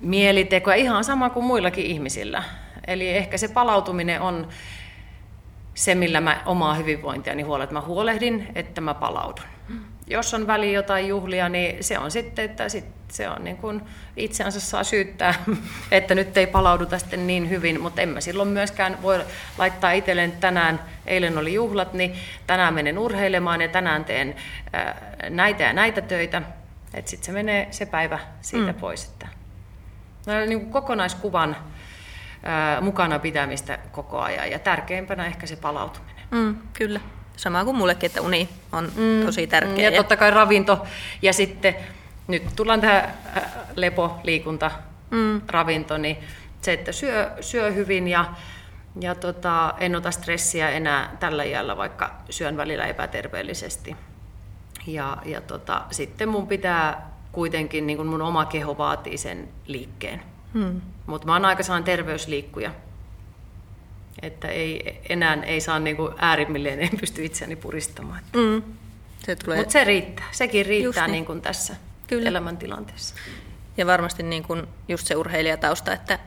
mielitekoja, ihan sama kuin muillakin ihmisillä. Eli ehkä se palautuminen on se, millä mä omaa hyvinvointiani huolen, että mä huolehdin, että mä palaudun. Jos on väli jotain juhlia, niin se on sitten, että sit se on niin kuin itseänsä saa syyttää, että nyt ei palauduta sitten niin hyvin, mutta en mä silloin myöskään voi laittaa itselleen tänään, eilen oli juhlat, niin tänään menen urheilemaan ja tänään teen näitä ja näitä töitä, että sitten se menee se päivä siitä mm. pois. Että no, niin kuin kokonaiskuvan mukana pitämistä koko ajan ja tärkeimpänä ehkä se palautuminen. Mm, kyllä. Sama kuin mullekin, että uni on mm, tosi tärkeä. Ja totta kai ravinto ja sitten nyt tullaan tähän lepo, liikunta, mm. ravinto, niin se, että syö, syö hyvin ja, ja tota, en ota stressiä enää tällä iällä, vaikka syön välillä epäterveellisesti. Ja, ja tota, sitten mun pitää kuitenkin, niin kuin mun oma keho vaatii sen liikkeen. Hmm. Mutta mä oon aika sellainen terveysliikkuja. Että ei, enää ei saa niin kuin äärimmilleen, en pysty itseäni puristamaan. Mm. Se tulee... Mutta se riittää. Sekin riittää niin. Niin kuin tässä Kyllä. elämäntilanteessa. Ja varmasti niin kuin just se urheilijatausta, että,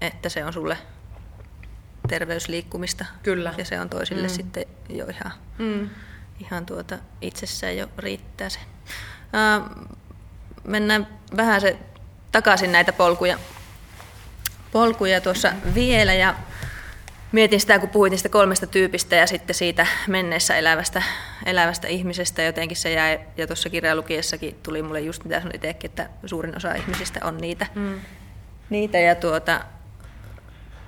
että se on sulle terveysliikkumista. Kyllä. Ja se on toisille mm. sitten jo ihan, mm. ihan tuota itsessään jo riittää se. Uh, mennään vähän se takaisin näitä polkuja, polkuja tuossa vielä ja mietin sitä, kun puhuit niistä kolmesta tyypistä ja sitten siitä menneessä elävästä, elävästä ihmisestä. Jotenkin se jäi, ja tuossa kirjalukiessakin tuli mulle just mitä sanoin itsekin, että suurin osa ihmisistä on niitä. Mm. niitä ja tuota,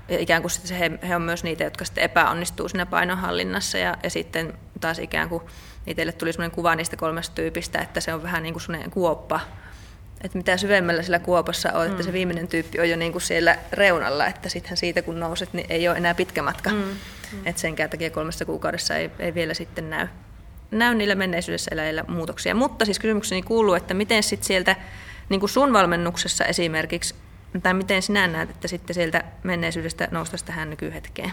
ja ikään kuin sitten he, he on myös niitä, jotka sitten epäonnistuu siinä painonhallinnassa ja, ja sitten taas ikään kuin itselle tuli sellainen kuva niistä kolmesta tyypistä, että se on vähän niin kuin sellainen kuoppa, että mitä syvemmällä sillä kuopassa on, mm. että se mm. viimeinen tyyppi on jo niin kuin siellä reunalla, että sittenhän siitä kun nouset, niin ei ole enää pitkä matka. Mm. Mm. Että senkään takia kolmessa kuukaudessa ei, ei vielä sitten näy, näy niillä menneisyydessä eläjillä muutoksia. Mutta siis kysymykseni kuuluu, että miten sitten sieltä niin kuin sun valmennuksessa esimerkiksi, tai miten sinä näet, että sitten sieltä menneisyydestä noustaisi tähän nykyhetkeen?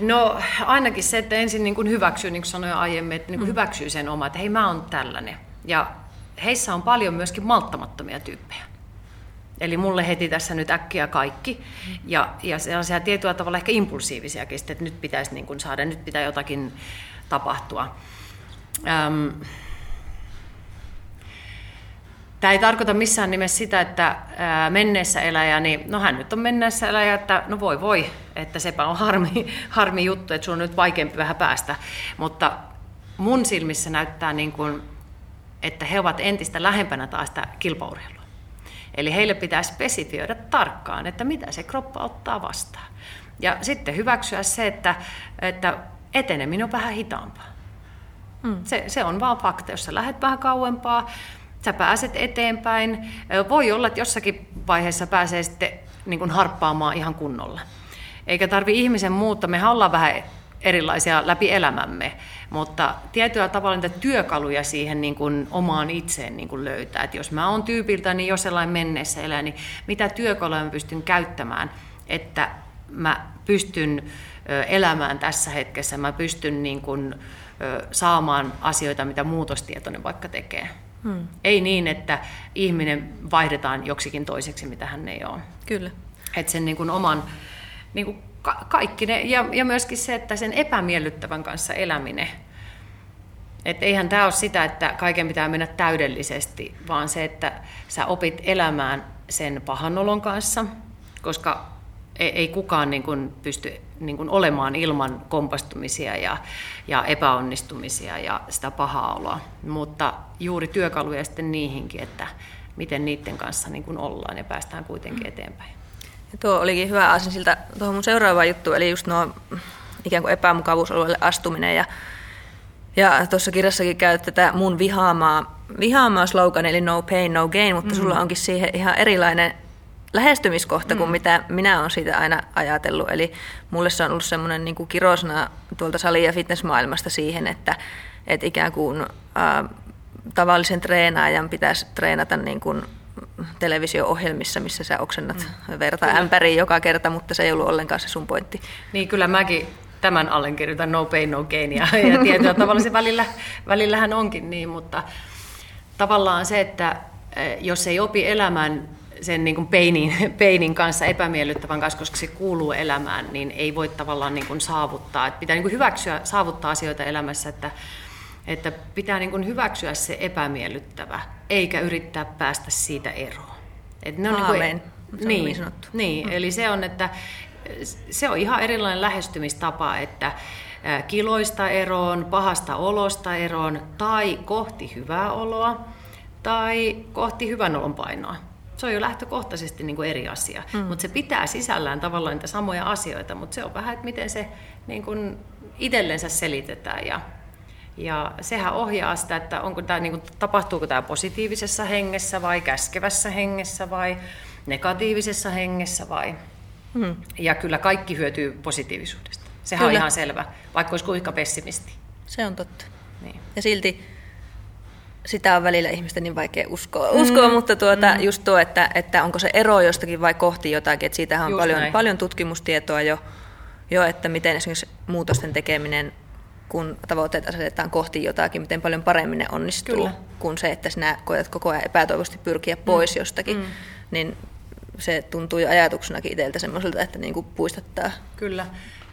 No ainakin se, että ensin niin kuin hyväksyy, niin kuin sanoin aiemmin, että niin kuin mm. hyväksyy sen oma, että hei mä oon tällainen. Ja heissä on paljon myöskin malttamattomia tyyppejä. Eli mulle heti tässä nyt äkkiä kaikki. Ja, ja sellaisia tietyllä tavalla ehkä impulsiivisiakin, että nyt pitäisi niin kuin saada, nyt pitää jotakin tapahtua. Öm, Tämä ei tarkoita missään nimessä sitä, että menneessä eläjä, niin no hän nyt on menneessä eläjä, että no voi voi, että sepä on harmi, harmi juttu, että sun on nyt vaikeampi vähän päästä. Mutta mun silmissä näyttää niin kuin että he ovat entistä lähempänä taas sitä kilpaurheilua. Eli heille pitää spesifioida tarkkaan, että mitä se kroppa ottaa vastaan. Ja sitten hyväksyä se, että, että eteneminen on vähän hitaampaa. Mm. Se, se on vaan fakta. Jos sä lähdet vähän kauempaa, sä pääset eteenpäin. Voi olla, että jossakin vaiheessa pääsee sitten niin kuin harppaamaan ihan kunnolla. Eikä tarvi ihmisen muutta. Me ollaan vähän erilaisia läpi elämämme, mutta tietyllä tavalla niitä työkaluja siihen niin kuin omaan itseen niin kuin löytää. Et jos mä oon tyypiltä, niin jo sellainen menneessä elää, niin mitä työkaluja mä pystyn käyttämään, että mä pystyn elämään tässä hetkessä, mä pystyn niin kuin saamaan asioita, mitä muutostietoinen vaikka tekee. Hmm. Ei niin, että ihminen vaihdetaan joksikin toiseksi, mitä hän ei ole. Kyllä. Että sen niin kuin oman niin kuin ka- kaikki ne, ja, ja myöskin se, että sen epämiellyttävän kanssa eläminen. Että eihän tämä ole sitä, että kaiken pitää mennä täydellisesti, vaan se, että sä opit elämään sen pahan olon kanssa, koska ei, ei kukaan niin kuin pysty niin kuin olemaan ilman kompastumisia ja, ja epäonnistumisia ja sitä pahaa oloa. Mutta juuri työkaluja sitten niihinkin, että miten niiden kanssa niin kuin ollaan ja päästään kuitenkin eteenpäin. Ja tuo olikin hyvä siltä tuohon mun seuraavaan juttuun, eli just nuo ikään kuin epämukavuusalueelle astuminen. Ja, ja tuossa kirjassakin käyt tätä mun vihaamaa, vihaamaa slogan, eli no pain, no gain, mutta mm. sulla onkin siihen ihan erilainen lähestymiskohta kuin mm. mitä minä olen siitä aina ajatellut. Eli mulle se on ollut semmoinen niin kirosana tuolta sali- ja fitnessmaailmasta siihen, että, että ikään kuin ä, tavallisen treenaajan pitäisi treenata niin kuin televisio-ohjelmissa, missä sä oksennat mm. verta kyllä. ämpäriin joka kerta, mutta se ei ollut ollenkaan se sun pointti. Niin kyllä mäkin tämän allekirjoitan no pain, no gain, ja, ja tietyllä tavalla se välillä, välillähän onkin niin, mutta tavallaan se, että eh, jos ei opi elämään sen niin kuin peinin, peinin kanssa, epämiellyttävän kanssa, koska se kuuluu elämään, niin ei voi tavallaan niin kuin saavuttaa. Että pitää niin kuin hyväksyä, saavuttaa asioita elämässä, että, että pitää niin kuin hyväksyä se epämiellyttävä, eikä yrittää päästä siitä eroon. Että ne on Aamen. Niin, kuin, niin, niin, sanottu. niin mm. eli se on, että se on ihan erilainen lähestymistapa, että kiloista eroon, pahasta olosta eroon tai kohti hyvää oloa tai kohti hyvän olon painoa. Se on jo lähtökohtaisesti niin kuin eri asia, mm. mutta se pitää sisällään tavallaan niitä samoja asioita, mutta se on vähän, että miten se niin kuin itsellensä selitetään ja ja sehän ohjaa sitä, että onko tämä, niin kuin, tapahtuuko tämä positiivisessa hengessä vai käskevässä hengessä vai negatiivisessa hengessä vai... Hmm. Ja kyllä kaikki hyötyy positiivisuudesta. Sehän kyllä. on ihan selvä, vaikka olisi kuinka pessimisti. Se on totta. Niin. Ja silti sitä on välillä ihmisten niin vaikea uskoa, mm. uskoa mutta tuota, mm. just tuo, että, että onko se ero jostakin vai kohti jotakin, että siitähän on paljon, paljon tutkimustietoa jo, jo, että miten esimerkiksi muutosten tekeminen, kun tavoitteet asetetaan kohti jotakin, miten paljon paremmin ne onnistuu, Kyllä. kuin se, että sinä koetat koko ajan epätoivosti pyrkiä pois mm. jostakin, mm. niin se tuntuu jo ajatuksenakin itseltä semmoiselta, että niin kuin puistattaa. Kyllä,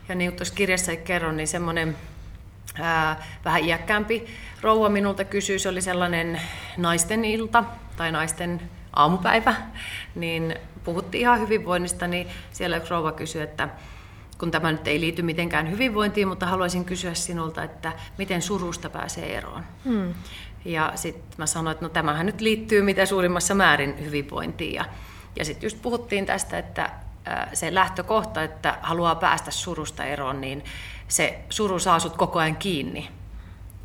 ja niin kuin tuossa kirjassa kerron, niin semmoinen ää, vähän iäkkäämpi rouva minulta kysyi, se oli sellainen naisten ilta tai naisten aamupäivä, niin puhuttiin ihan hyvinvoinnista, niin siellä yksi rouva kysyi, että kun tämä nyt ei liity mitenkään hyvinvointiin, mutta haluaisin kysyä sinulta, että miten surusta pääsee eroon. Hmm. Ja sitten mä sanoin, että no tämähän nyt liittyy mitä suurimmassa määrin hyvinvointiin. Ja, ja sitten just puhuttiin tästä, että se lähtökohta, että haluaa päästä surusta eroon, niin se suru saa sut koko ajan kiinni.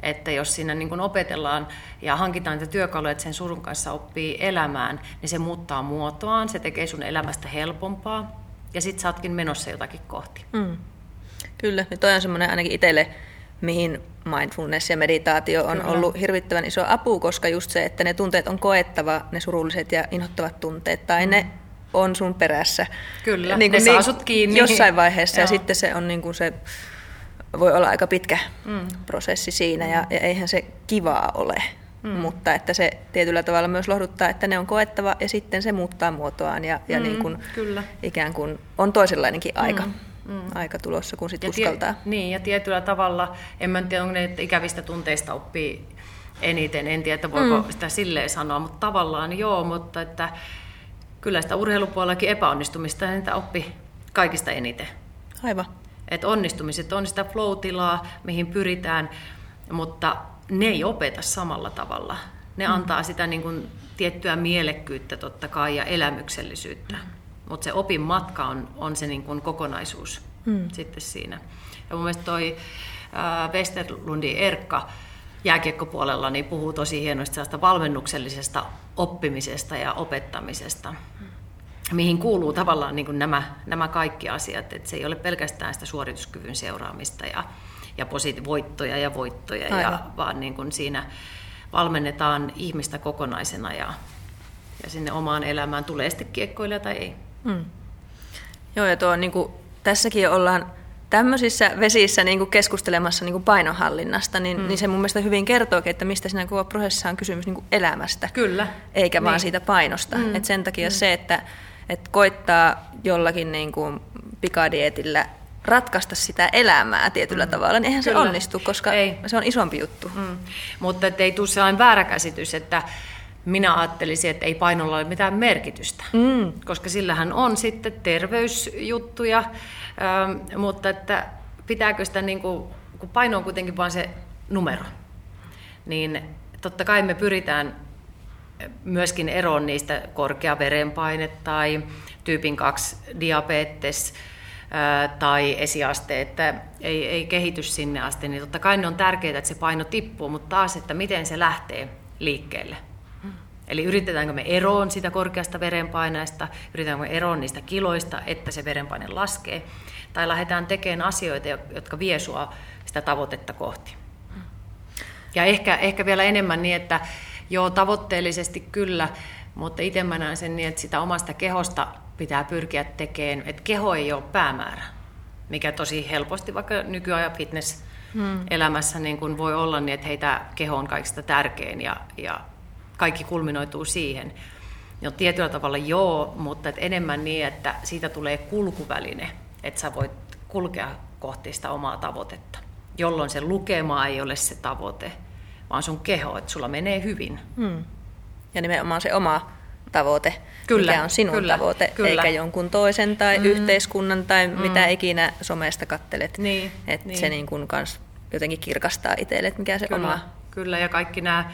Että jos siinä niin opetellaan ja hankitaan niitä työkaluja, että sen surun kanssa oppii elämään, niin se muuttaa muotoaan, se tekee sun elämästä helpompaa ja sit sä ootkin menossa jotakin kohti. Mm. Kyllä, ja toi on semmoinen ainakin itselle, mihin mindfulness ja meditaatio on Kyllä. ollut hirvittävän iso apu, koska just se, että ne tunteet on koettava, ne surulliset ja inhottavat tunteet, tai mm. ne on sun perässä. Kyllä, niin kuin ne niin, saa sut kiinni. Jossain vaiheessa, Joo. ja sitten se on niin kuin se voi olla aika pitkä mm. prosessi siinä ja, ja eihän se kivaa ole. Mm. Mutta että se tietyllä tavalla myös lohduttaa, että ne on koettava ja sitten se muuttaa muotoaan ja, ja mm, niin kuin kyllä. ikään kuin on toisenlainenkin aika. Mm. Mm. aika tulossa, kun sitten uskaltaa. Tie, niin, ja tietyllä tavalla, en mä tiedä, onko ne että ikävistä tunteista oppii eniten, en tiedä, että voiko mm. sitä silleen sanoa, mutta tavallaan joo, mutta että kyllä sitä urheilupuolellakin epäonnistumista niitä oppi kaikista eniten. Aivan. Että onnistumiset on sitä flow-tilaa, mihin pyritään, mutta ne ei opeta samalla tavalla. Ne mm. antaa sitä niin kuin, tiettyä mielekkyyttä totta kai ja elämyksellisyyttä. Mm. Mutta se opin matka on, on se niin kuin kokonaisuus mm. sitten siinä. Ja mun mielestä toi äh, Westerlundi Erkka jääkiekkopuolella niin puhuu tosi hienosti valmennuksellisesta oppimisesta ja opettamisesta. Mm mihin kuuluu tavallaan niin kuin nämä, nämä kaikki asiat. Että se ei ole pelkästään sitä suorituskyvyn seuraamista ja, ja posit- voittoja ja voittoja, ja, vaan niin kuin siinä valmennetaan ihmistä kokonaisena ja, ja sinne omaan elämään tulee sitten kiekkoilija tai ei. Hmm. Joo, ja tuo, niin kuin, tässäkin ollaan tämmöisissä vesissä niin kuin keskustelemassa niin kuin painonhallinnasta, niin, hmm. niin se mun mielestä hyvin kertoo, että mistä siinä koko prosessissa on kysymys niin kuin elämästä, Kyllä. eikä niin. vaan siitä painosta. Hmm. Et sen takia hmm. se, että että koittaa jollakin niin kuin pikadietillä ratkaista sitä elämää tietyllä mm. tavalla, niin eihän Kyllä. se onnistu, koska ei. se on isompi juttu. Mm. Mutta ei tule sellainen väärä käsitys, että minä ajattelisin, että ei painolla ole mitään merkitystä, mm. koska sillähän on sitten terveysjuttuja, ähm, mutta että pitääkö sitä, niin kuin, kun paino on kuitenkin vain se numero, niin totta kai me pyritään myöskin eroon niistä korkea verenpaine tai tyypin 2 diabetes tai esiaste, että ei, ei kehitys sinne asti, niin totta kai ne on tärkeää, että se paino tippuu, mutta taas, että miten se lähtee liikkeelle. Eli yritetäänkö me eroon sitä korkeasta verenpaineesta, yritetäänkö me eroon niistä kiloista, että se verenpaine laskee, tai lähdetään tekemään asioita, jotka vie sua sitä tavoitetta kohti. Ja ehkä, ehkä vielä enemmän niin, että Joo, tavoitteellisesti kyllä, mutta itse mä näen sen niin, että sitä omasta kehosta pitää pyrkiä tekemään, että keho ei ole päämäärä, mikä tosi helposti vaikka nykyajan fitness elämässä niin kuin voi olla niin, että heitä keho on kaikista tärkein ja, ja kaikki kulminoituu siihen. No tietyllä tavalla joo, mutta et enemmän niin, että siitä tulee kulkuväline, että sä voit kulkea kohti sitä omaa tavoitetta, jolloin se lukema ei ole se tavoite, vaan sun keho, että sulla menee hyvin. Hmm. Ja nimenomaan se oma tavoite, kyllä, mikä on sinun kyllä, tavoite, kyllä. eikä jonkun toisen tai mm. yhteiskunnan tai mm. mitä ikinä somesta kattelet. Niin, että niin. se niin kuin kans jotenkin kirkastaa itselle, että mikä se kyllä, oma... Kyllä, ja kaikki nämä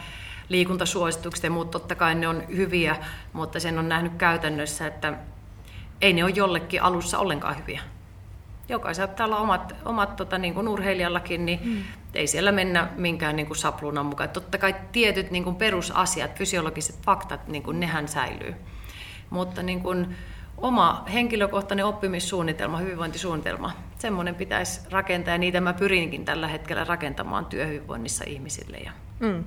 liikuntasuositukset ja muut, totta kai ne on hyviä, mutta sen on nähnyt käytännössä, että ei ne ole jollekin alussa ollenkaan hyviä. Jokaisella pitää olla omat, omat tota, niin kuin urheilijallakin, niin mm. Ei siellä mennä minkään niin kuin sapluunan mukaan. Totta kai tietyt niin kuin perusasiat, fysiologiset faktat, niin kuin nehän säilyy. Mutta niin kuin, oma henkilökohtainen oppimissuunnitelma, hyvinvointisuunnitelma, semmoinen pitäisi rakentaa ja niitä mä pyrinkin tällä hetkellä rakentamaan työhyvinvoinnissa ihmisille. Ja, mm.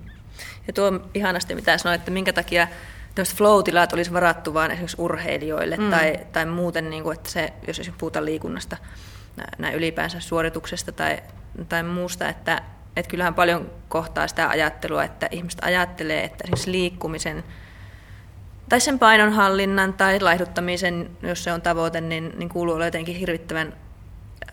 ja tuo ihanasti, mitä sanoit, että minkä takia tämmöiset flow-tilat olisi varattu vain esimerkiksi urheilijoille mm. tai, tai muuten, niin kuin, että se, jos esimerkiksi puhutaan liikunnasta, näin ylipäänsä suorituksesta tai, tai muusta, että, että kyllähän paljon kohtaa sitä ajattelua, että ihmiset ajattelee, että esimerkiksi liikkumisen tai sen painonhallinnan tai laihduttamisen, jos se on tavoite, niin, niin kuuluu olla jotenkin hirvittävän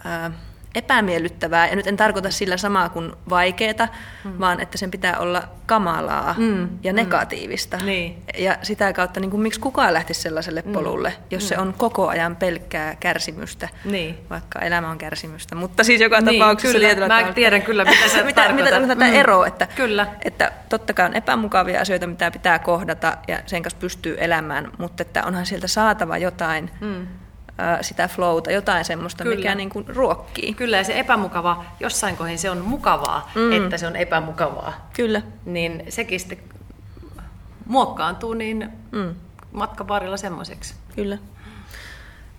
ää, epämiellyttävää, ja nyt en tarkoita sillä samaa kuin vaikeaa, mm. vaan että sen pitää olla kamalaa mm. ja mm. negatiivista. Mm. Niin. Ja sitä kautta, niin kuin, miksi kukaan lähtisi sellaiselle mm. polulle, jos mm. se on koko ajan pelkkää kärsimystä, niin. vaikka elämä on kärsimystä. Mutta siis joka niin, tapauksessa... Kyllä, mä tavalla, tiedän kyllä, mitä se mitä, mitä tätä mm. eroa, että, kyllä. että totta kai on epämukavia asioita, mitä pitää kohdata, ja sen kanssa pystyy elämään, mutta että onhan sieltä saatava jotain... Mm sitä flowta, jotain semmoista, Kyllä. mikä niin kuin ruokkii. Kyllä, ja se epämukava, jossain kohdin se on mukavaa, mm. että se on epämukavaa. Kyllä. Niin sekin sitten muokkaantuu niin mm. matkan varrella semmoiseksi. Kyllä.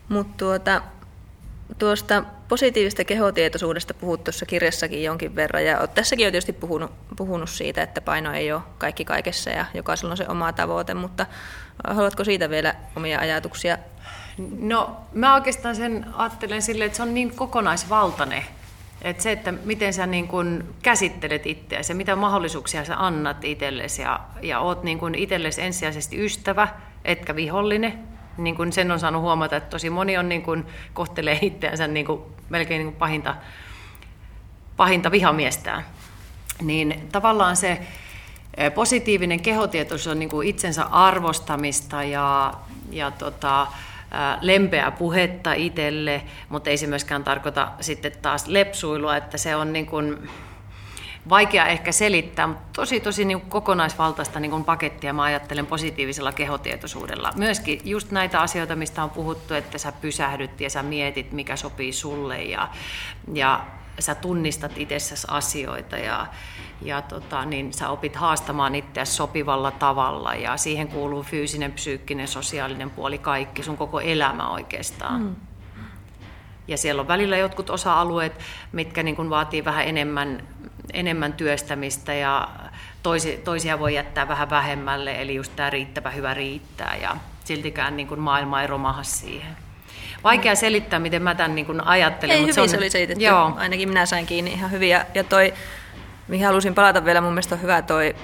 Mutta tuota, tuosta positiivista kehotietoisuudesta puhut tuossa kirjassakin jonkin verran, ja olet tässäkin jo tietysti puhunut, puhunut siitä, että paino ei ole kaikki kaikessa, ja jokaisella on se oma tavoite, mutta haluatko siitä vielä omia ajatuksia No mä oikeastaan sen ajattelen silleen, että se on niin kokonaisvaltainen. Että se, että miten sä niin kun käsittelet itseäsi ja mitä mahdollisuuksia sä annat itsellesi ja, ja oot niin kun itsellesi ensisijaisesti ystävä, etkä vihollinen. Niin kun sen on saanut huomata, että tosi moni on niin kun, kohtelee itseänsä niin kun, melkein niin kun pahinta, pahinta vihamiestään. Niin tavallaan se positiivinen kehotietoisuus on niin kuin itsensä arvostamista ja, ja tota, lempeää puhetta itselle, mutta ei se myöskään tarkoita sitten taas lepsuilua, että se on niin kuin vaikea ehkä selittää, mutta tosi tosi niin kokonaisvaltaista niin kuin pakettia mä ajattelen positiivisella kehotietoisuudella. Myöskin just näitä asioita, mistä on puhuttu, että sä pysähdyt ja sä mietit, mikä sopii sulle ja, ja sä tunnistat itsessäsi asioita ja, ja tota, niin sä opit haastamaan itseäsi sopivalla tavalla ja siihen kuuluu fyysinen, psyykkinen, sosiaalinen puoli, kaikki, sun koko elämä oikeastaan. Mm. Ja siellä on välillä jotkut osa-alueet, mitkä niin kuin vaatii vähän enemmän, enemmän työstämistä ja toisi, toisia voi jättää vähän vähemmälle, eli just tämä riittävä hyvä riittää ja siltikään niin kuin maailma ei romaha siihen. Vaikea selittää, miten mä tämän niin kuin ajattelen. Ei, mutta hyvin se, on... se oli selitetty. Joo. Ainakin minä sain kiinni ihan hyvin. Ja, ja toi mihin halusin palata vielä, mun mielestä on hyvä toi,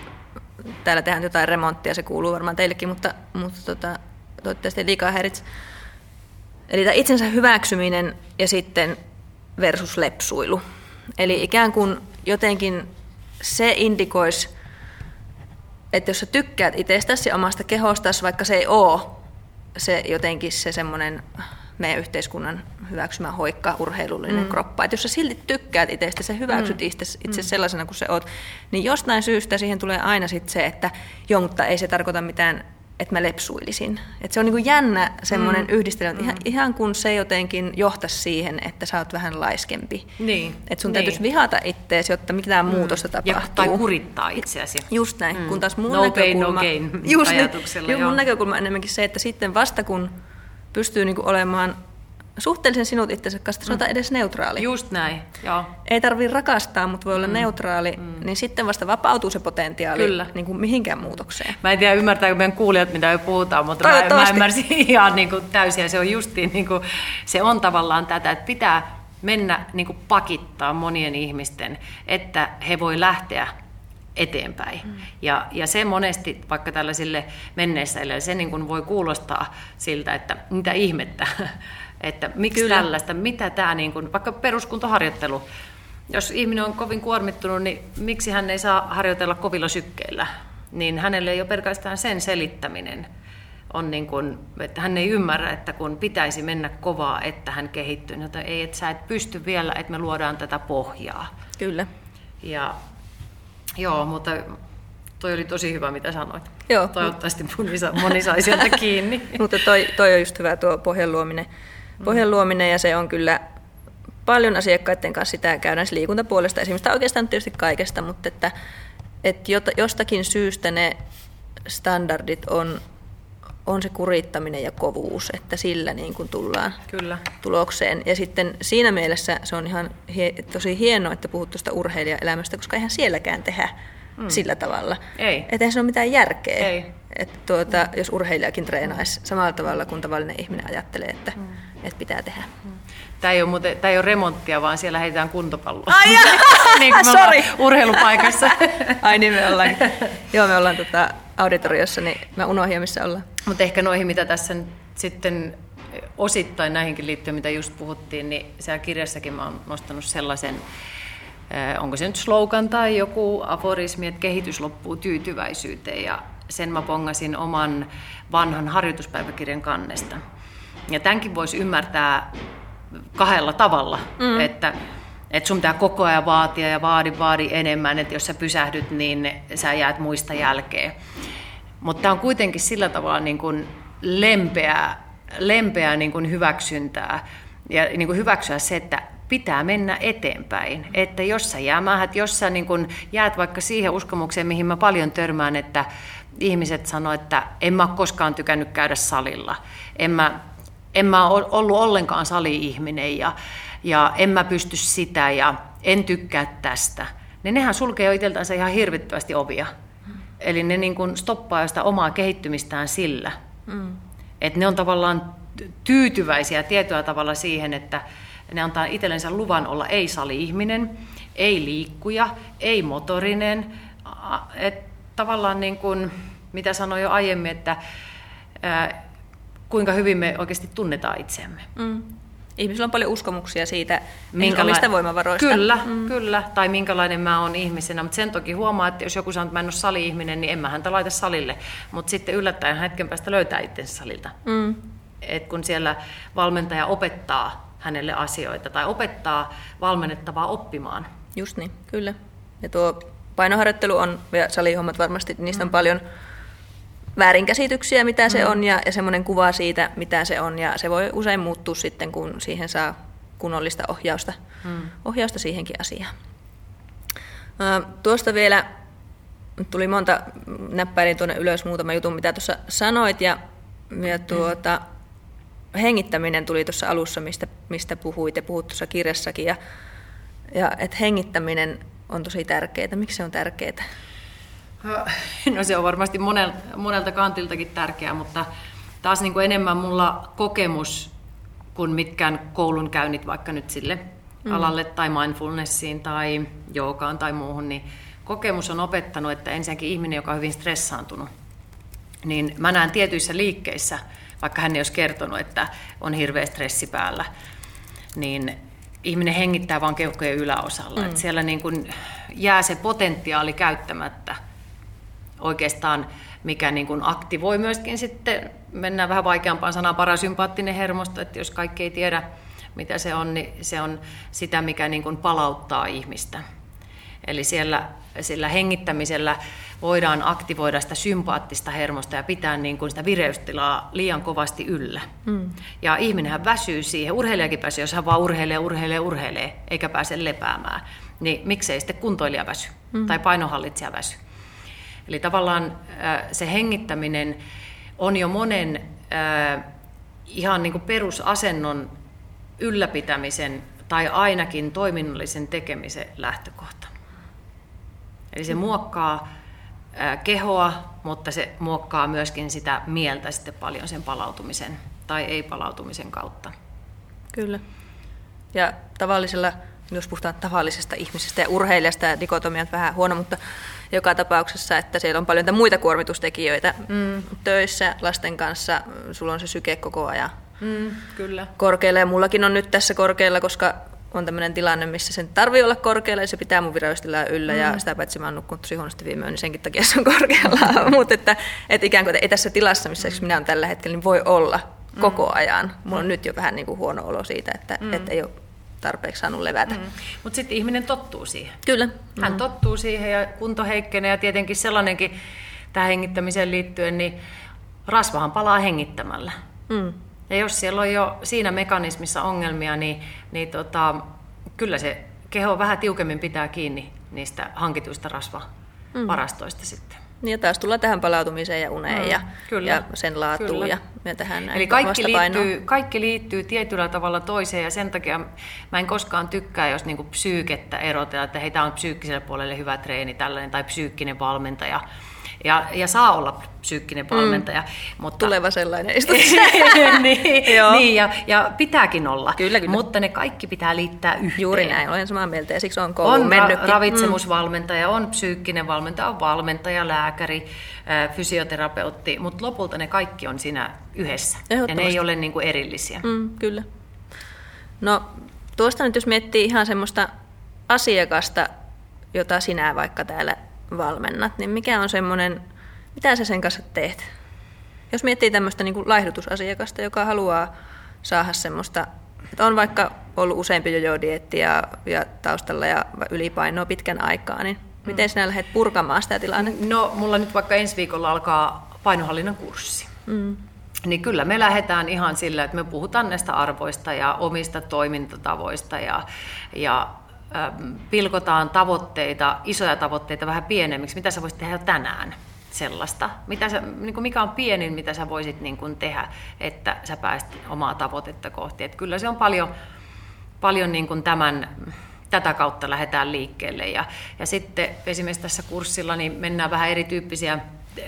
täällä tehdään jotain remonttia, se kuuluu varmaan teillekin, mutta, mutta tota, toivottavasti liikaa häiritse. Eli tämä itsensä hyväksyminen ja sitten versus lepsuilu. Eli ikään kuin jotenkin se indikoisi, että jos sä tykkäät itsestäsi ja omasta kehostasi, vaikka se ei ole se jotenkin se semmoinen meidän yhteiskunnan hyväksymä hoikka, urheilullinen mm. kroppa. Että jos sä silti tykkäät itsestä, sä hyväksyt mm. itse, itse mm. sellaisena kuin se oot, niin jostain syystä siihen tulee aina sit se, että jonta ei se tarkoita mitään että mä lepsuilisin. Et se on niinku jännä semmoinen mm. yhdistelmä, mm. ihan, ihan kun se jotenkin johtaisi siihen, että sä oot vähän laiskempi. Niin. Että sun niin. täytyisi vihata itteesi, jotta mitään mm. muutosta tapahtuu. Ja, tai kurittaa itseäsi. Just näin, mm. kun taas mun no näkökulma... Pain, no gain just ajatuksella. Niin, mun näkökulma on enemmänkin se, että sitten vasta kun pystyy niinku olemaan suhteellisen sinut itsensä kanssa, mm. sanotaan edes neutraali. Just näin, joo. Ei tarvitse rakastaa, mutta voi olla mm. neutraali, mm. niin sitten vasta vapautuu se potentiaali Kyllä. Niin kuin mihinkään muutokseen. Mä en tiedä, ymmärtääkö meidän kuulijat, mitä me puhutaan, mutta mä, mä ymmärsin ihan niin kuin täysin, ja se on justiin, niin kuin, se on tavallaan tätä, että pitää mennä niin kuin pakittaa monien ihmisten, että he voi lähteä eteenpäin. Mm. Ja, ja se monesti vaikka tällaisille menneissä se niin kuin voi kuulostaa siltä, että mitä ihmettä, että miksi Kyllä. tällaista, mitä tämä, niin kuin, vaikka peruskuntoharjoittelu, jos ihminen on kovin kuormittunut, niin miksi hän ei saa harjoitella kovilla sykkeillä? Niin hänelle ei ole pelkästään sen selittäminen, on niin kuin, että hän ei ymmärrä, että kun pitäisi mennä kovaa, että hän kehittyy, niin ei, että sä et pysty vielä, että me luodaan tätä pohjaa. Kyllä. Ja joo, mutta toi oli tosi hyvä, mitä sanoit. Joo. Toivottavasti moni, moni sai sieltä kiinni. mutta toi, toi on just hyvä tuo pohjan luominen. Pohjan luominen ja se on kyllä paljon asiakkaiden kanssa sitä käydään liikuntapuolesta esimerkiksi, oikeastaan tietysti kaikesta, mutta että, että jostakin syystä ne standardit on on se kurittaminen ja kovuus, että sillä niin kuin tullaan Kyllä. tulokseen. Ja sitten siinä mielessä se on ihan hie, tosi hienoa, että puhut tuosta urheilijaelämästä, koska eihän sielläkään tehdä mm. sillä tavalla. Ei. Että eihän se ole mitään järkeä. Ei. Että tuota, mm. jos urheilijakin treenaisi samalla tavalla kuin tavallinen ihminen ajattelee, että, mm. Että pitää tehdä. Tämä ei, ole muuten, tämä ei ole remonttia, vaan siellä heitetään kuntopalloa. Ai niin kuin Sorry. urheilupaikassa. Ai niin me ollaan. Joo, me ollaan tota auditoriossa, niin mä unohdin missä ollaan. Mutta ehkä noihin, mitä tässä sitten osittain näihinkin liittyen, mitä just puhuttiin, niin siellä kirjassakin mä oon nostanut sellaisen, eh, onko se nyt slogan tai joku aforismi, että kehitys loppuu tyytyväisyyteen ja sen mä pongasin oman vanhan harjoituspäiväkirjan kannesta. Ja tämänkin voisi ymmärtää kahdella tavalla, mm. että että sun pitää koko ajan vaatia ja vaadi, vaadi enemmän, että jos sä pysähdyt, niin sä jäät muista jälkeen. Mutta tämä on kuitenkin sillä tavalla niin kuin lempeää, lempeää niin kuin hyväksyntää ja niin kuin hyväksyä se, että pitää mennä eteenpäin. Että jos sä jäämähät, jos sä niin kuin jäät vaikka siihen uskomukseen, mihin mä paljon törmään, että ihmiset sanoo, että en mä koskaan tykännyt käydä salilla. En mä, en mä ole ollut ollenkaan sali-ihminen ja, ja en mä pysty sitä ja en tykkää tästä. Niin nehän sulkee jo itseltänsä ihan hirvittävästi ovia. Eli ne niin kuin stoppaa sitä omaa kehittymistään sillä. Mm. Että ne on tavallaan tyytyväisiä tietyllä tavalla siihen, että ne antaa itsellensä luvan olla ei-sali-ihminen, ei liikkuja, ei motorinen. Et tavallaan niin kuin, mitä sanoin jo aiemmin, että kuinka hyvin me oikeasti tunnetaan itseämme. Mm ihmisillä on paljon uskomuksia siitä Minkäla- omista voimavaroista. Kyllä, mm. kyllä. Tai minkälainen mä oon ihmisenä. Mutta sen toki huomaa, että jos joku sanoo, että mä en ole sali-ihminen, niin en mä häntä laita salille. Mutta sitten yllättäen hetken päästä löytää itsensä salilta. Mm. Et kun siellä valmentaja opettaa hänelle asioita tai opettaa valmennettavaa oppimaan. Just niin, kyllä. Ja tuo painoharjoittelu on, ja salihommat varmasti, niistä on mm. paljon väärinkäsityksiä, mitä se mm. on, ja, ja semmoinen kuva siitä, mitä se on. Ja se voi usein muuttua sitten, kun siihen saa kunnollista ohjausta, mm. ohjausta siihenkin asiaan. Tuosta vielä tuli monta, näppäilin tuonne ylös muutama jutun, mitä tuossa sanoit, ja, ja tuota, hengittäminen tuli tuossa alussa, mistä, mistä puhuit, ja puhut tuossa kirjassakin, ja, ja että hengittäminen on tosi tärkeää. Miksi se on tärkeää? No se on varmasti monelta, monelta kantiltakin tärkeää, mutta taas niin kuin enemmän mulla kokemus kuin mitkään koulunkäynnit vaikka nyt sille mm. alalle tai mindfulnessiin tai joogaan tai muuhun, niin kokemus on opettanut, että ensinnäkin ihminen, joka on hyvin stressaantunut, niin mä näen tietyissä liikkeissä, vaikka hän ei olisi kertonut, että on hirveä stressi päällä, niin ihminen hengittää vain keuhkojen yläosalla. Mm. Että siellä niin kuin jää se potentiaali käyttämättä oikeastaan, mikä niin kuin aktivoi myöskin sitten, mennään vähän vaikeampaan sanaan, parasympaattinen hermosto, että jos kaikki ei tiedä, mitä se on, niin se on sitä, mikä niin kuin palauttaa ihmistä. Eli siellä sillä hengittämisellä voidaan aktivoida sitä sympaattista hermosta ja pitää niin kuin sitä vireystilaa liian kovasti yllä. Mm. Ja ihminenhän väsyy siihen, urheilijakin väsyy, jos hän vaan urheilee, urheilee, urheilee, eikä pääse lepäämään. Niin miksei sitten kuntoilija väsy mm. tai painohallitsija väsy. Eli tavallaan se hengittäminen on jo monen ihan niin kuin perusasennon ylläpitämisen tai ainakin toiminnallisen tekemisen lähtökohta. Eli se muokkaa kehoa, mutta se muokkaa myöskin sitä mieltä sitten paljon sen palautumisen tai ei-palautumisen kautta. Kyllä. Ja tavallisella jos puhutaan tavallisesta ihmisestä ja urheilijasta, ja dikotomiat vähän huono, mutta joka tapauksessa, että siellä on paljon muita kuormitustekijöitä mm. töissä lasten kanssa. Sulla on se syke koko ajan mm, kyllä. korkealla, ja mullakin on nyt tässä korkealla, koska on tämmöinen tilanne, missä sen tarvii olla korkealla ja se pitää mun virallistella yllä mm. ja sitä paitsi mä oon nukkunut tosi huonosti viime yön, niin senkin takia se on korkealla. Mutta että, että ikään kuin ei tässä tilassa, missä mm. minä olen tällä hetkellä, niin voi olla mm. koko ajan. Mulla on nyt jo vähän niin kuin huono olo siitä, että, mm. että ei ole tarpeeksi saanut levätä. Mm. Mutta sitten ihminen tottuu siihen. Kyllä. Hän mm. tottuu siihen ja kunto heikkenee ja tietenkin sellainenkin tähän hengittämiseen liittyen, niin rasvahan palaa hengittämällä. Mm. Ja jos siellä on jo siinä mekanismissa ongelmia, niin, niin tota, kyllä se keho vähän tiukemmin pitää kiinni niistä hankituista rasvavarastoista mm. sitten. Niin ja taas tullaan tähän palautumiseen ja uneen mm, ja, kyllä, ja sen laatuun kyllä. ja, tähän Eli kaikki liittyy, kaikki liittyy tietyllä tavalla toiseen ja sen takia mä en koskaan tykkää, jos niinku psyykettä erotella, että hei, tämä on psyykkiselle puolelle hyvä treeni tällainen tai psyykkinen valmentaja ja, ja saa olla psyykkinen valmentaja. Mm. Mutta, Tuleva sellainen niin, niin ja, ja pitääkin olla, kyllä, kyllä. mutta ne kaikki pitää liittää yhteen. Juuri näin, olen samaa mieltä ja siksi on kouluun On ra- ravitsemusvalmentaja, on psyykkinen valmentaja, on valmentaja, lääkäri, fysioterapeutti, mutta lopulta ne kaikki on siinä yhdessä ja ne ei ole niin kuin erillisiä. Mm, kyllä. No tuosta nyt jos miettii ihan semmoista asiakasta, jota sinä vaikka täällä valmennat, niin mikä on semmoinen, mitä sä sen kanssa teet? Jos miettii tämmöistä niin kuin laihdutusasiakasta, joka haluaa saada semmoista, että on vaikka ollut useampi jojo-dietti ja, ja taustalla ja ylipainoa pitkän aikaa, niin miten sinä lähdet purkamaan sitä tilannetta? No, mulla nyt vaikka ensi viikolla alkaa painohallinnan kurssi. Mm. Niin kyllä me lähdetään ihan sillä, että me puhutaan näistä arvoista ja omista toimintatavoista ja, ja pilkotaan tavoitteita, isoja tavoitteita vähän pienemmiksi. Mitä sä voisit tehdä tänään sellaista? Mitä sä, niin kuin mikä on pienin, mitä sä voisit niin kuin tehdä, että sä pääsit omaa tavoitetta kohti? Et kyllä se on paljon, paljon niin kuin tämän, tätä kautta lähdetään liikkeelle. Ja, ja sitten esimerkiksi tässä kurssilla niin mennään vähän erityyppisiä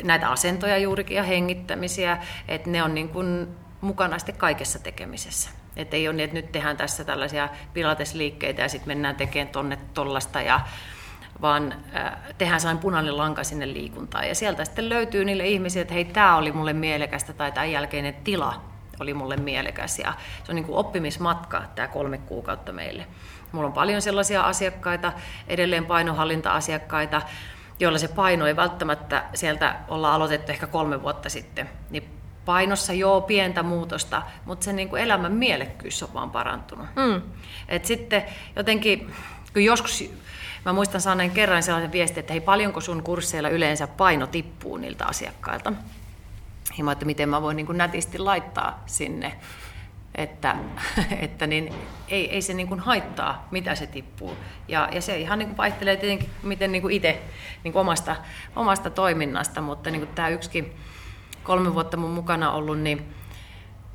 näitä asentoja juurikin ja hengittämisiä, että ne on niin kuin mukana sitten kaikessa tekemisessä. Että ei ole niin, että nyt tehdään tässä tällaisia pilatesliikkeitä ja sitten mennään tekemään tonne tollasta ja vaan äh, tehdään sain punainen lanka sinne liikuntaan. Ja sieltä sitten löytyy niille ihmisille, että hei, tämä oli mulle mielekästä tai tämän jälkeinen tila oli mulle mielekäs. Ja se on niin kuin oppimismatka tämä kolme kuukautta meille. Mulla on paljon sellaisia asiakkaita, edelleen painohallinta-asiakkaita, joilla se paino ei välttämättä sieltä olla aloitettu ehkä kolme vuotta sitten. Niin painossa joo pientä muutosta, mutta se niin kuin elämän mielekkyys on vaan parantunut. Mm. Et sitten jotenkin, kun joskus, mä muistan saaneen kerran sellaisen viestin, että hei paljonko sun kursseilla yleensä paino tippuu niiltä asiakkailta. Ja mä että miten mä voin niin kuin nätisti laittaa sinne, että, että niin, ei, ei se niin kuin haittaa, mitä se tippuu. Ja, ja se ihan niin kuin vaihtelee tietenkin, miten niin kuin itse niin kuin omasta, omasta toiminnasta, mutta niin kuin tämä yksikin kolme vuotta mun mukana ollut, niin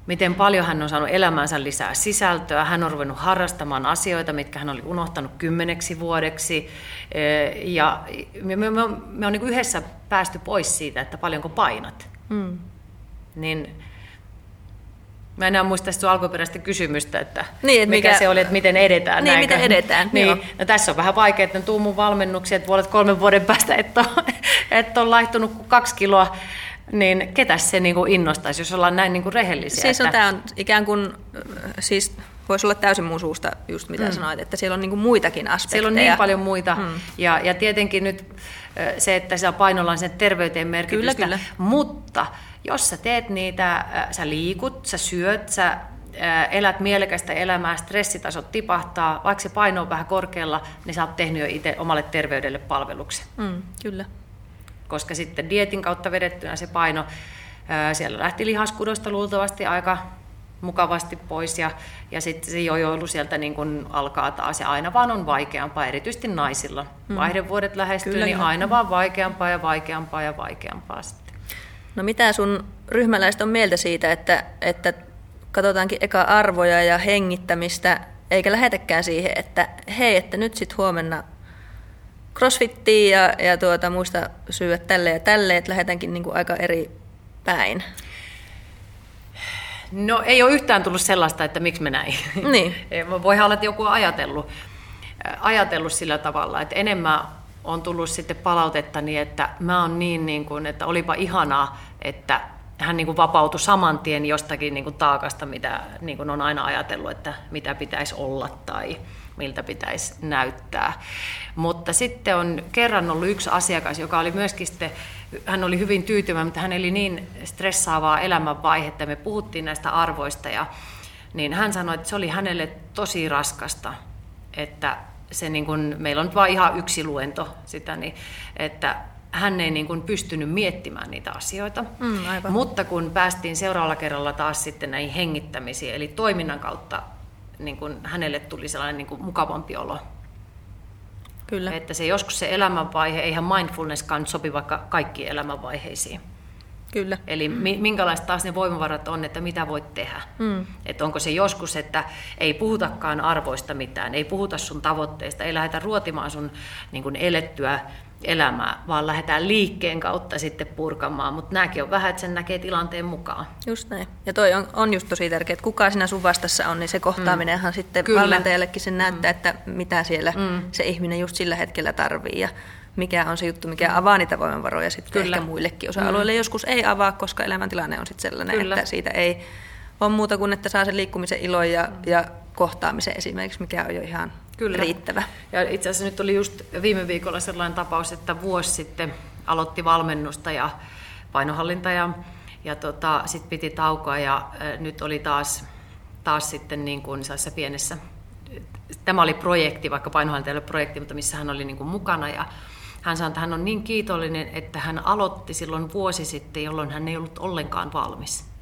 miten paljon hän on saanut elämäänsä lisää sisältöä. Hän on ruvennut harrastamaan asioita, mitkä hän oli unohtanut kymmeneksi vuodeksi. Ja me, me, me, me on niin yhdessä päästy pois siitä, että paljonko painat. Mm. Niin Mä enää muista sitä alkuperäistä kysymystä, että, niin, että mikä, mikä, se oli, että miten edetään. Niin, miten edetään. Niin, no, tässä on vähän vaikea, että tuu mun valmennuksia, että puolet kolmen vuoden päästä, että on, että on laihtunut kaksi kiloa niin ketä se niin kuin innostaisi, jos ollaan näin niin kuin rehellisiä? Siis on, että... tämä on ikään kuin, siis voisi olla täysin mun suusta just mitä mm. sanoit, että siellä on niin kuin muitakin aspekteja. Siellä on niin paljon muita. Mm. Ja, ja tietenkin nyt se, että siellä painolla on sen terveyteen merkitystä. Kyllä, kyllä. Mutta jos sä teet niitä, sä liikut, sä syöt, sä elät mielekästä elämää, stressitasot tipahtaa, vaikka se paino on vähän korkealla, niin sä oot tehnyt jo itse omalle terveydelle palveluksen. Mm, kyllä koska sitten dietin kautta vedettynä se paino, siellä lähti lihaskudosta luultavasti aika mukavasti pois ja, ja sitten se jojoilu sieltä niin kun alkaa taas ja aina vaan on vaikeampaa, erityisesti naisilla. Mm. Vaihdevuodet lähestyy, Kyllä, niin aina vaan vaikeampaa ja vaikeampaa ja vaikeampaa sitten. No mitä sun ryhmäläiset on mieltä siitä, että, että katsotaankin eka arvoja ja hengittämistä, eikä lähetäkään siihen, että hei, että nyt sitten huomenna crossfittiin ja, ja tuota, muista syödä tälle ja tälle, että lähdetäänkin niin kuin aika eri päin? No ei ole yhtään tullut sellaista, että miksi me näin. Niin. Voihan olla, että joku on ajatellut. ajatellut sillä tavalla, että enemmän on tullut sitten palautetta niin, että mä oon niin, niin kuin, että olipa ihanaa, että hän niin kuin vapautui saman tien jostakin niin kuin taakasta, mitä niin kuin on aina ajatellut, että mitä pitäisi olla tai miltä pitäisi näyttää. Mutta sitten on kerran ollut yksi asiakas, joka oli myöskin sitten, hän oli hyvin tyytyväinen, mutta hän eli niin stressaavaa elämänvaihetta. Me puhuttiin näistä arvoista ja niin hän sanoi, että se oli hänelle tosi raskasta, että se niin kuin, meillä on nyt vain ihan yksi luento sitä, niin, että hän ei niin kuin pystynyt miettimään niitä asioita. Mm, aivan. Mutta kun päästiin seuraavalla kerralla taas sitten näihin hengittämisiin, eli toiminnan kautta niin kuin hänelle tuli sellainen niin kuin mukavampi olo. Kyllä. Että se joskus se elämänvaihe, eihän mindfulnesskaan sopi vaikka kaikkiin elämänvaiheisiin. Kyllä. Eli minkälaiset taas ne voimavarat on, että mitä voit tehdä. Mm. Että onko se joskus, että ei puhutakaan arvoista mitään, ei puhuta sun tavoitteista, ei lähdetä ruotimaan sun niin kuin elettyä elämää, vaan lähdetään liikkeen kautta sitten purkamaan, mutta nämäkin on vähän, että sen näkee tilanteen mukaan. Just näin. Ja toi on, on just tosi tärkeää, että kuka siinä sun vastassa on, niin se kohtaaminenhan mm. sitten Kyllä. valmentajallekin sen näyttää, mm. että mitä siellä mm. se ihminen just sillä hetkellä tarvii ja mikä on se juttu, mikä avaa niitä voimavaroja sitten Kyllä. ehkä muillekin osa-alueille. Mm. Joskus ei avaa, koska elämäntilanne on sitten sellainen, Kyllä. että siitä ei ole muuta kuin, että saa sen liikkumisen ilon ja, ja kohtaamisen esimerkiksi, mikä on jo ihan Kyllä. riittävä. Ja itse asiassa nyt oli just viime viikolla sellainen tapaus, että vuosi sitten aloitti valmennusta ja painohallinta ja, ja tota, sitten piti taukoa ja ä, nyt oli taas, taas sitten niin kuin pienessä, tämä oli projekti, vaikka painohallinta oli projekti, mutta missä hän oli niin kuin mukana ja hän sanoi, että hän on niin kiitollinen, että hän aloitti silloin vuosi sitten, jolloin hän ei ollut ollenkaan valmis.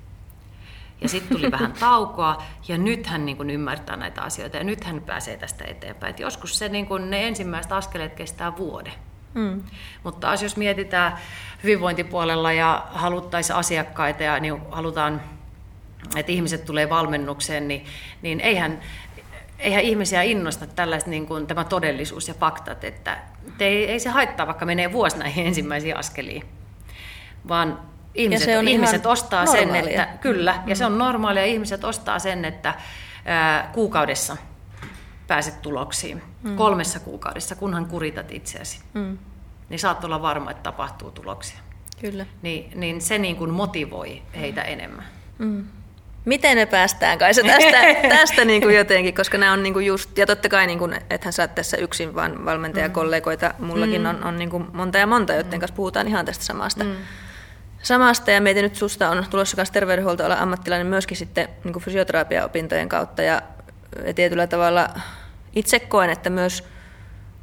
Ja sitten tuli vähän taukoa ja nyt hän niin kuin ymmärtää näitä asioita ja nyt hän pääsee tästä eteenpäin. Et joskus se, niin kuin, ne ensimmäiset askeleet kestää vuoden. Mm. Mutta taas jos mietitään hyvinvointipuolella ja haluttaisiin asiakkaita ja niin halutaan, että ihmiset tulee valmennukseen, niin, niin eihän, eihän ihmisiä innosta tällaista niin kuin tämä todellisuus ja faktat, että ei, ei se haittaa, vaikka menee vuosi näihin ensimmäisiin askeliin, vaan ihmiset, ja se on ihmiset ostaa normaalia. sen, että kyllä, mm. ja se on normaalia, ihmiset ostaa sen, että ää, kuukaudessa pääset tuloksiin, mm. kolmessa kuukaudessa, kunhan kuritat itseäsi, mm. niin saat olla varma, että tapahtuu tuloksia. Kyllä. Niin, niin se niin kuin motivoi heitä enemmän. Mm. Miten me päästään kai se tästä, tästä niin kuin jotenkin, koska nämä on niin kuin just, ja totta kai, niin kuin, ethän sä tässä yksin, vaan valmentajakollegoita, mullakin mm. on, on niin kuin monta ja monta, joiden mm. kanssa puhutaan ihan tästä samasta. Mm samasta ja mietin nyt susta on tulossa myös terveydenhuoltoalan ammattilainen myöskin sitten niin fysioterapiaopintojen kautta. Ja, ja tietyllä tavalla itse koen, että myös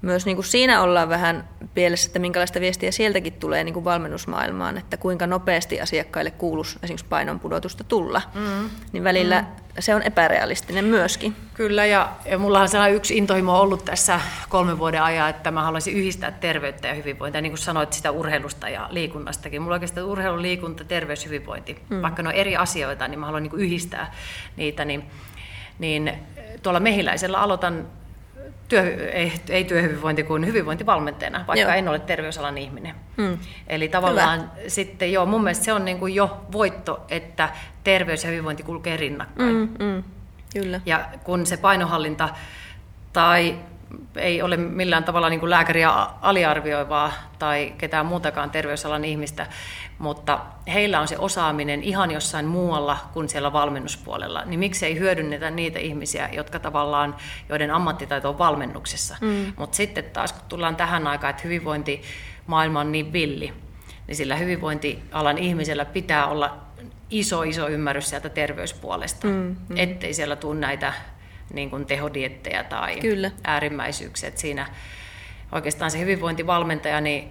myös niin kuin siinä ollaan vähän pielessä, että minkälaista viestiä sieltäkin tulee niin kuin valmennusmaailmaan, että kuinka nopeasti asiakkaille kuuluisi esimerkiksi painon pudotusta tulla. Mm. Niin välillä mm. se on epärealistinen myöskin. Kyllä, ja, ja mulla on sellainen yksi intohimo ollut tässä kolmen vuoden ajan, että mä haluaisin yhdistää terveyttä ja hyvinvointia, niin kuin sanoit sitä urheilusta ja liikunnastakin. Mulla oikeastaan urheilu, liikunta, terveys, hyvinvointi, mm. vaikka ne on eri asioita, niin mä haluan niin kuin yhdistää niitä, niin, niin tuolla mehiläisellä aloitan työ, ei, ei työhyvinvointi kuin hyvinvointivalmentajana, vaikka joo. en ole terveysalan ihminen. Hmm. Eli tavallaan Hyvä. sitten joo, mun mielestä se on niin kuin jo voitto, että terveys ja hyvinvointi kulkee rinnakkain. Hmm, hmm. Kyllä. Ja kun se painohallinta tai ei ole millään tavalla niin kuin lääkäriä aliarvioivaa tai ketään muutakaan terveysalan ihmistä, mutta heillä on se osaaminen ihan jossain muualla kuin siellä valmennuspuolella, niin miksei hyödynnetä niitä ihmisiä, jotka tavallaan, joiden ammattitaito on valmennuksessa. Mm. Mutta sitten taas kun tullaan tähän aikaan, että hyvinvointimaailma on niin villi, niin sillä hyvinvointialan ihmisellä pitää olla iso, iso ymmärrys sieltä terveyspuolesta, mm, mm. ettei siellä tule näitä niin kuin tehodiettejä tai Kyllä. äärimmäisyyksiä. Että siinä oikeastaan se hyvinvointivalmentaja, niin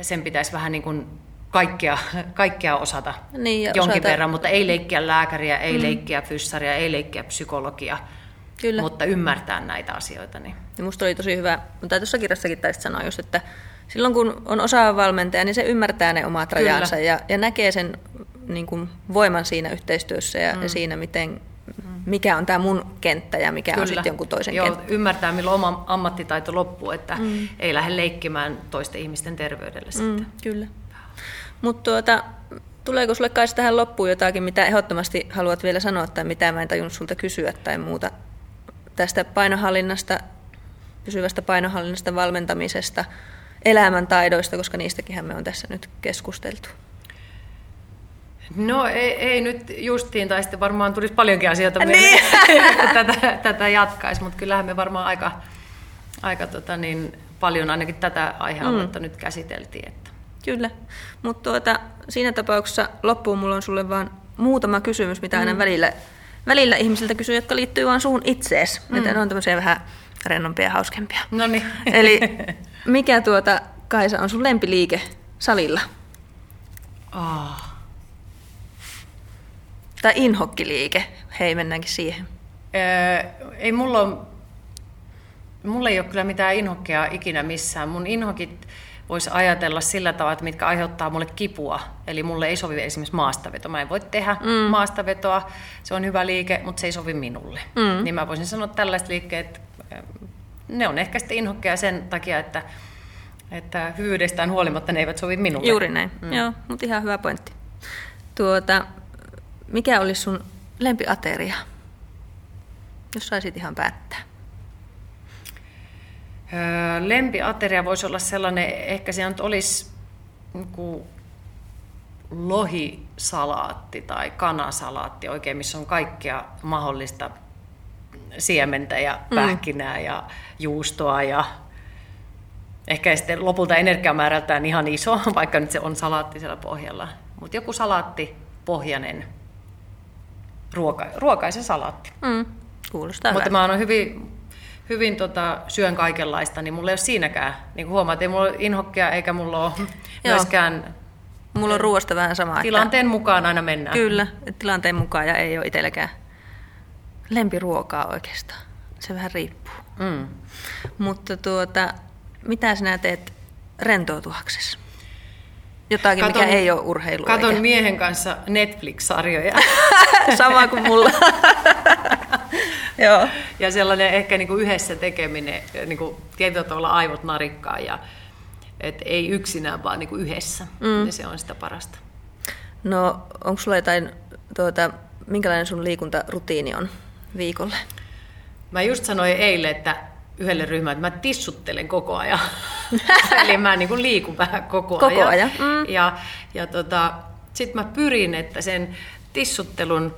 sen pitäisi vähän niin kuin kaikkea, kaikkea osata niin, jonkin osata... verran, mutta ei leikkiä lääkäriä, ei mm. leikkiä fyssaria, ei leikkiä psykologia, Kyllä. mutta ymmärtää näitä asioita. Niin. Ja musta oli tosi hyvä, mutta tuossa kirjassakin taisit sanoa just, että silloin kun on osaava valmentaja, niin se ymmärtää ne omat rajansa ja, ja näkee sen niin kuin, voiman siinä yhteistyössä ja, mm. ja siinä, miten mikä on tämä mun kenttä ja mikä Kyllä. on sitten jonkun toisen Joo, kenttä. Ymmärtää, milloin oma ammattitaito loppuu, että mm. ei lähde leikkimään toisten ihmisten terveydellä mm, sitten. Kyllä. Mutta tuota, tuleeko sulle kai tähän loppuun jotakin, mitä ehdottomasti haluat vielä sanoa tai mitä mä en tajunnut sulta kysyä tai muuta tästä painohallinnasta pysyvästä painohallinnasta, valmentamisesta, elämäntaidoista, koska niistäkin me on tässä nyt keskusteltu. No ei, ei nyt justiin, tai sitten varmaan tulisi paljonkin asioita niin. kun tätä, tätä jatkaisi, mutta kyllähän me varmaan aika, aika tota niin, paljon ainakin tätä aihealuetta mm. nyt käsiteltiin. Että. Kyllä, mutta tuota, siinä tapauksessa loppuun mulla on sulle vain muutama kysymys, mitä aina mm. välillä, välillä ihmisiltä kysyy, jotka liittyy vain suun itsees. Mm. Että ne on tämmöisiä vähän rennompia ja hauskempia. No niin. Eli mikä tuota, Kaisa, on sun lempiliike salilla? Oh. Tai inhokkiliike. Hei, mennäänkin siihen. Öö, ei mulla ole, mulla ei ole kyllä mitään inhokkia ikinä missään. Mun inhokit voisi ajatella sillä tavalla, että mitkä aiheuttaa mulle kipua. Eli mulle ei sovi esimerkiksi maastaveto. Mä en voi tehdä mm. maastavetoa, se on hyvä liike, mutta se ei sovi minulle. Mm. Niin mä voisin sanoa tällaiset liikkeet, ne on ehkä sitten inhokkeja sen takia, että, että hyvyydestään huolimatta ne eivät sovi minulle. Juuri näin, mm. joo, mutta ihan hyvä pointti. Tuota, mikä olisi sun lempiateria, jos saisit ihan päättää? lempiateria voisi olla sellainen, ehkä se nyt olisi niin lohisalaatti tai kanasalaatti oikein, missä on kaikkea mahdollista siementä ja mm. pähkinää mm. ja juustoa ja ehkä sitten lopulta energiamäärältään ihan iso, vaikka nyt se on salaatti siellä pohjalla. Mutta joku salaatti pohjainen ruoka, ruokaisen salaatti. Mm. Kuulostaa Mutta mä oon hyvin hyvin tota, syön kaikenlaista, niin mulla ei ole siinäkään. Niin kuin huomaat, ei mulla ole inhokkia eikä mulla ole myöskään... Mulla on ruoasta vähän sama. Tilanteen että... mukaan aina mennään. Kyllä, tilanteen mukaan ja ei ole itselläkään lempiruokaa oikeastaan. Se vähän riippuu. Mm. Mutta tuota, mitä sinä teet rentoutuaksesi? Jotakin, katon, mikä ei ole urheilua. Katon eikä. miehen kanssa Netflix-sarjoja. Sama kuin mulla. Joo. Ja sellainen ehkä niin kuin yhdessä tekeminen, niin kuin tietyllä tavalla aivot narikkaa ja et ei yksinään, vaan niin kuin yhdessä. Mm. Ja se on sitä parasta. No, onko sulla jotain, tuota, minkälainen sun liikuntarutiini on viikolle? Mä just sanoin eilen, että yhdelle ryhmälle, että mä tissuttelen koko ajan. Eli mä niin kuin liikun vähän koko, koko ajan. ajan. Mm. Ja, ja tota, sitten mä pyrin, että sen tissuttelun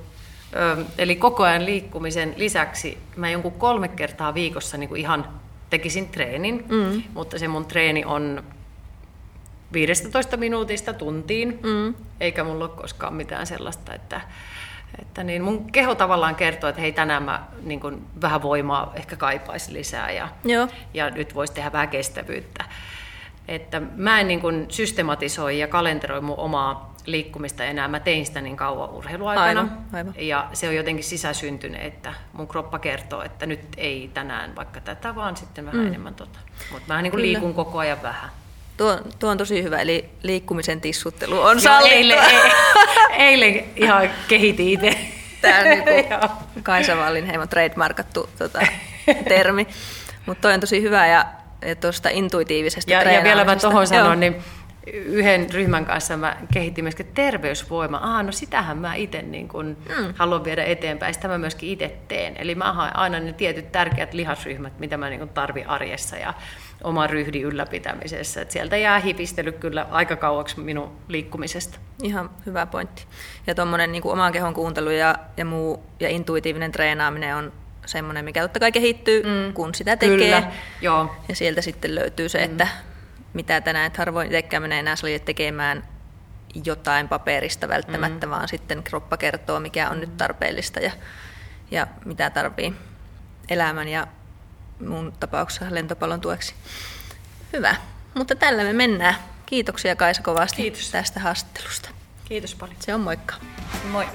Eli koko ajan liikkumisen lisäksi mä jonkun kolme kertaa viikossa niin kuin ihan tekisin treenin, mm. mutta se mun treeni on 15 minuutista tuntiin, mm. eikä mulla ole koskaan mitään sellaista, että, että niin mun keho tavallaan kertoo, että hei tänään mä niin kuin vähän voimaa ehkä kaipaisi lisää ja, Joo. ja nyt voisi tehdä vähän kestävyyttä. Että mä en niin kuin systematisoi ja kalenteroi mun omaa liikkumista enää. Mä tein sitä niin kauan urheiluaikana. Aivan, aivan. Ja se on jotenkin sisäsyntynyt, että mun kroppa kertoo, että nyt ei tänään vaikka tätä, vaan sitten vähän mm. enemmän tota. Mutta mä niin kuin liikun koko ajan vähän. Tuo, tuo on tosi hyvä, eli liikkumisen tissuttelu on sallittua. Eilen, eilen ihan kehitin itse. Tämä on niin Kaisa Wallinheimon trademarkattu tota, termi. Mutta toi on tosi hyvä ja, ja tuosta intuitiivisesta ja, ja vielä mä tuohon sanon, niin yhden ryhmän kanssa mä kehitin myöskin terveysvoima. Ah, no sitähän mä itse niin kun mm. haluan viedä eteenpäin. Sitä mä myöskin itse teen. Eli mä haen aina ne tietyt tärkeät lihasryhmät, mitä mä niin tarvin arjessa ja oman ryhdin ylläpitämisessä. Et sieltä jää hipistely kyllä aika kauaksi minun liikkumisesta. Ihan hyvä pointti. Ja tuommoinen niin oman kehon kuuntelu ja, ja muu ja intuitiivinen treenaaminen on semmoinen, mikä totta kai kehittyy, mm. kun sitä tekee. Kyllä, joo. Ja sieltä sitten löytyy se, mm. että mitä tänään, että harvoin itsekään menee enää salille tekemään jotain paperista välttämättä, mm. vaan sitten kroppa kertoo, mikä on nyt tarpeellista ja, ja mitä tarvii elämän ja mun tapauksessa lentopallon tueksi. Hyvä, mutta tällä me mennään. Kiitoksia Kaisa kovasti Kiitos. tästä haastattelusta. Kiitos paljon. Se on moikka. Moi.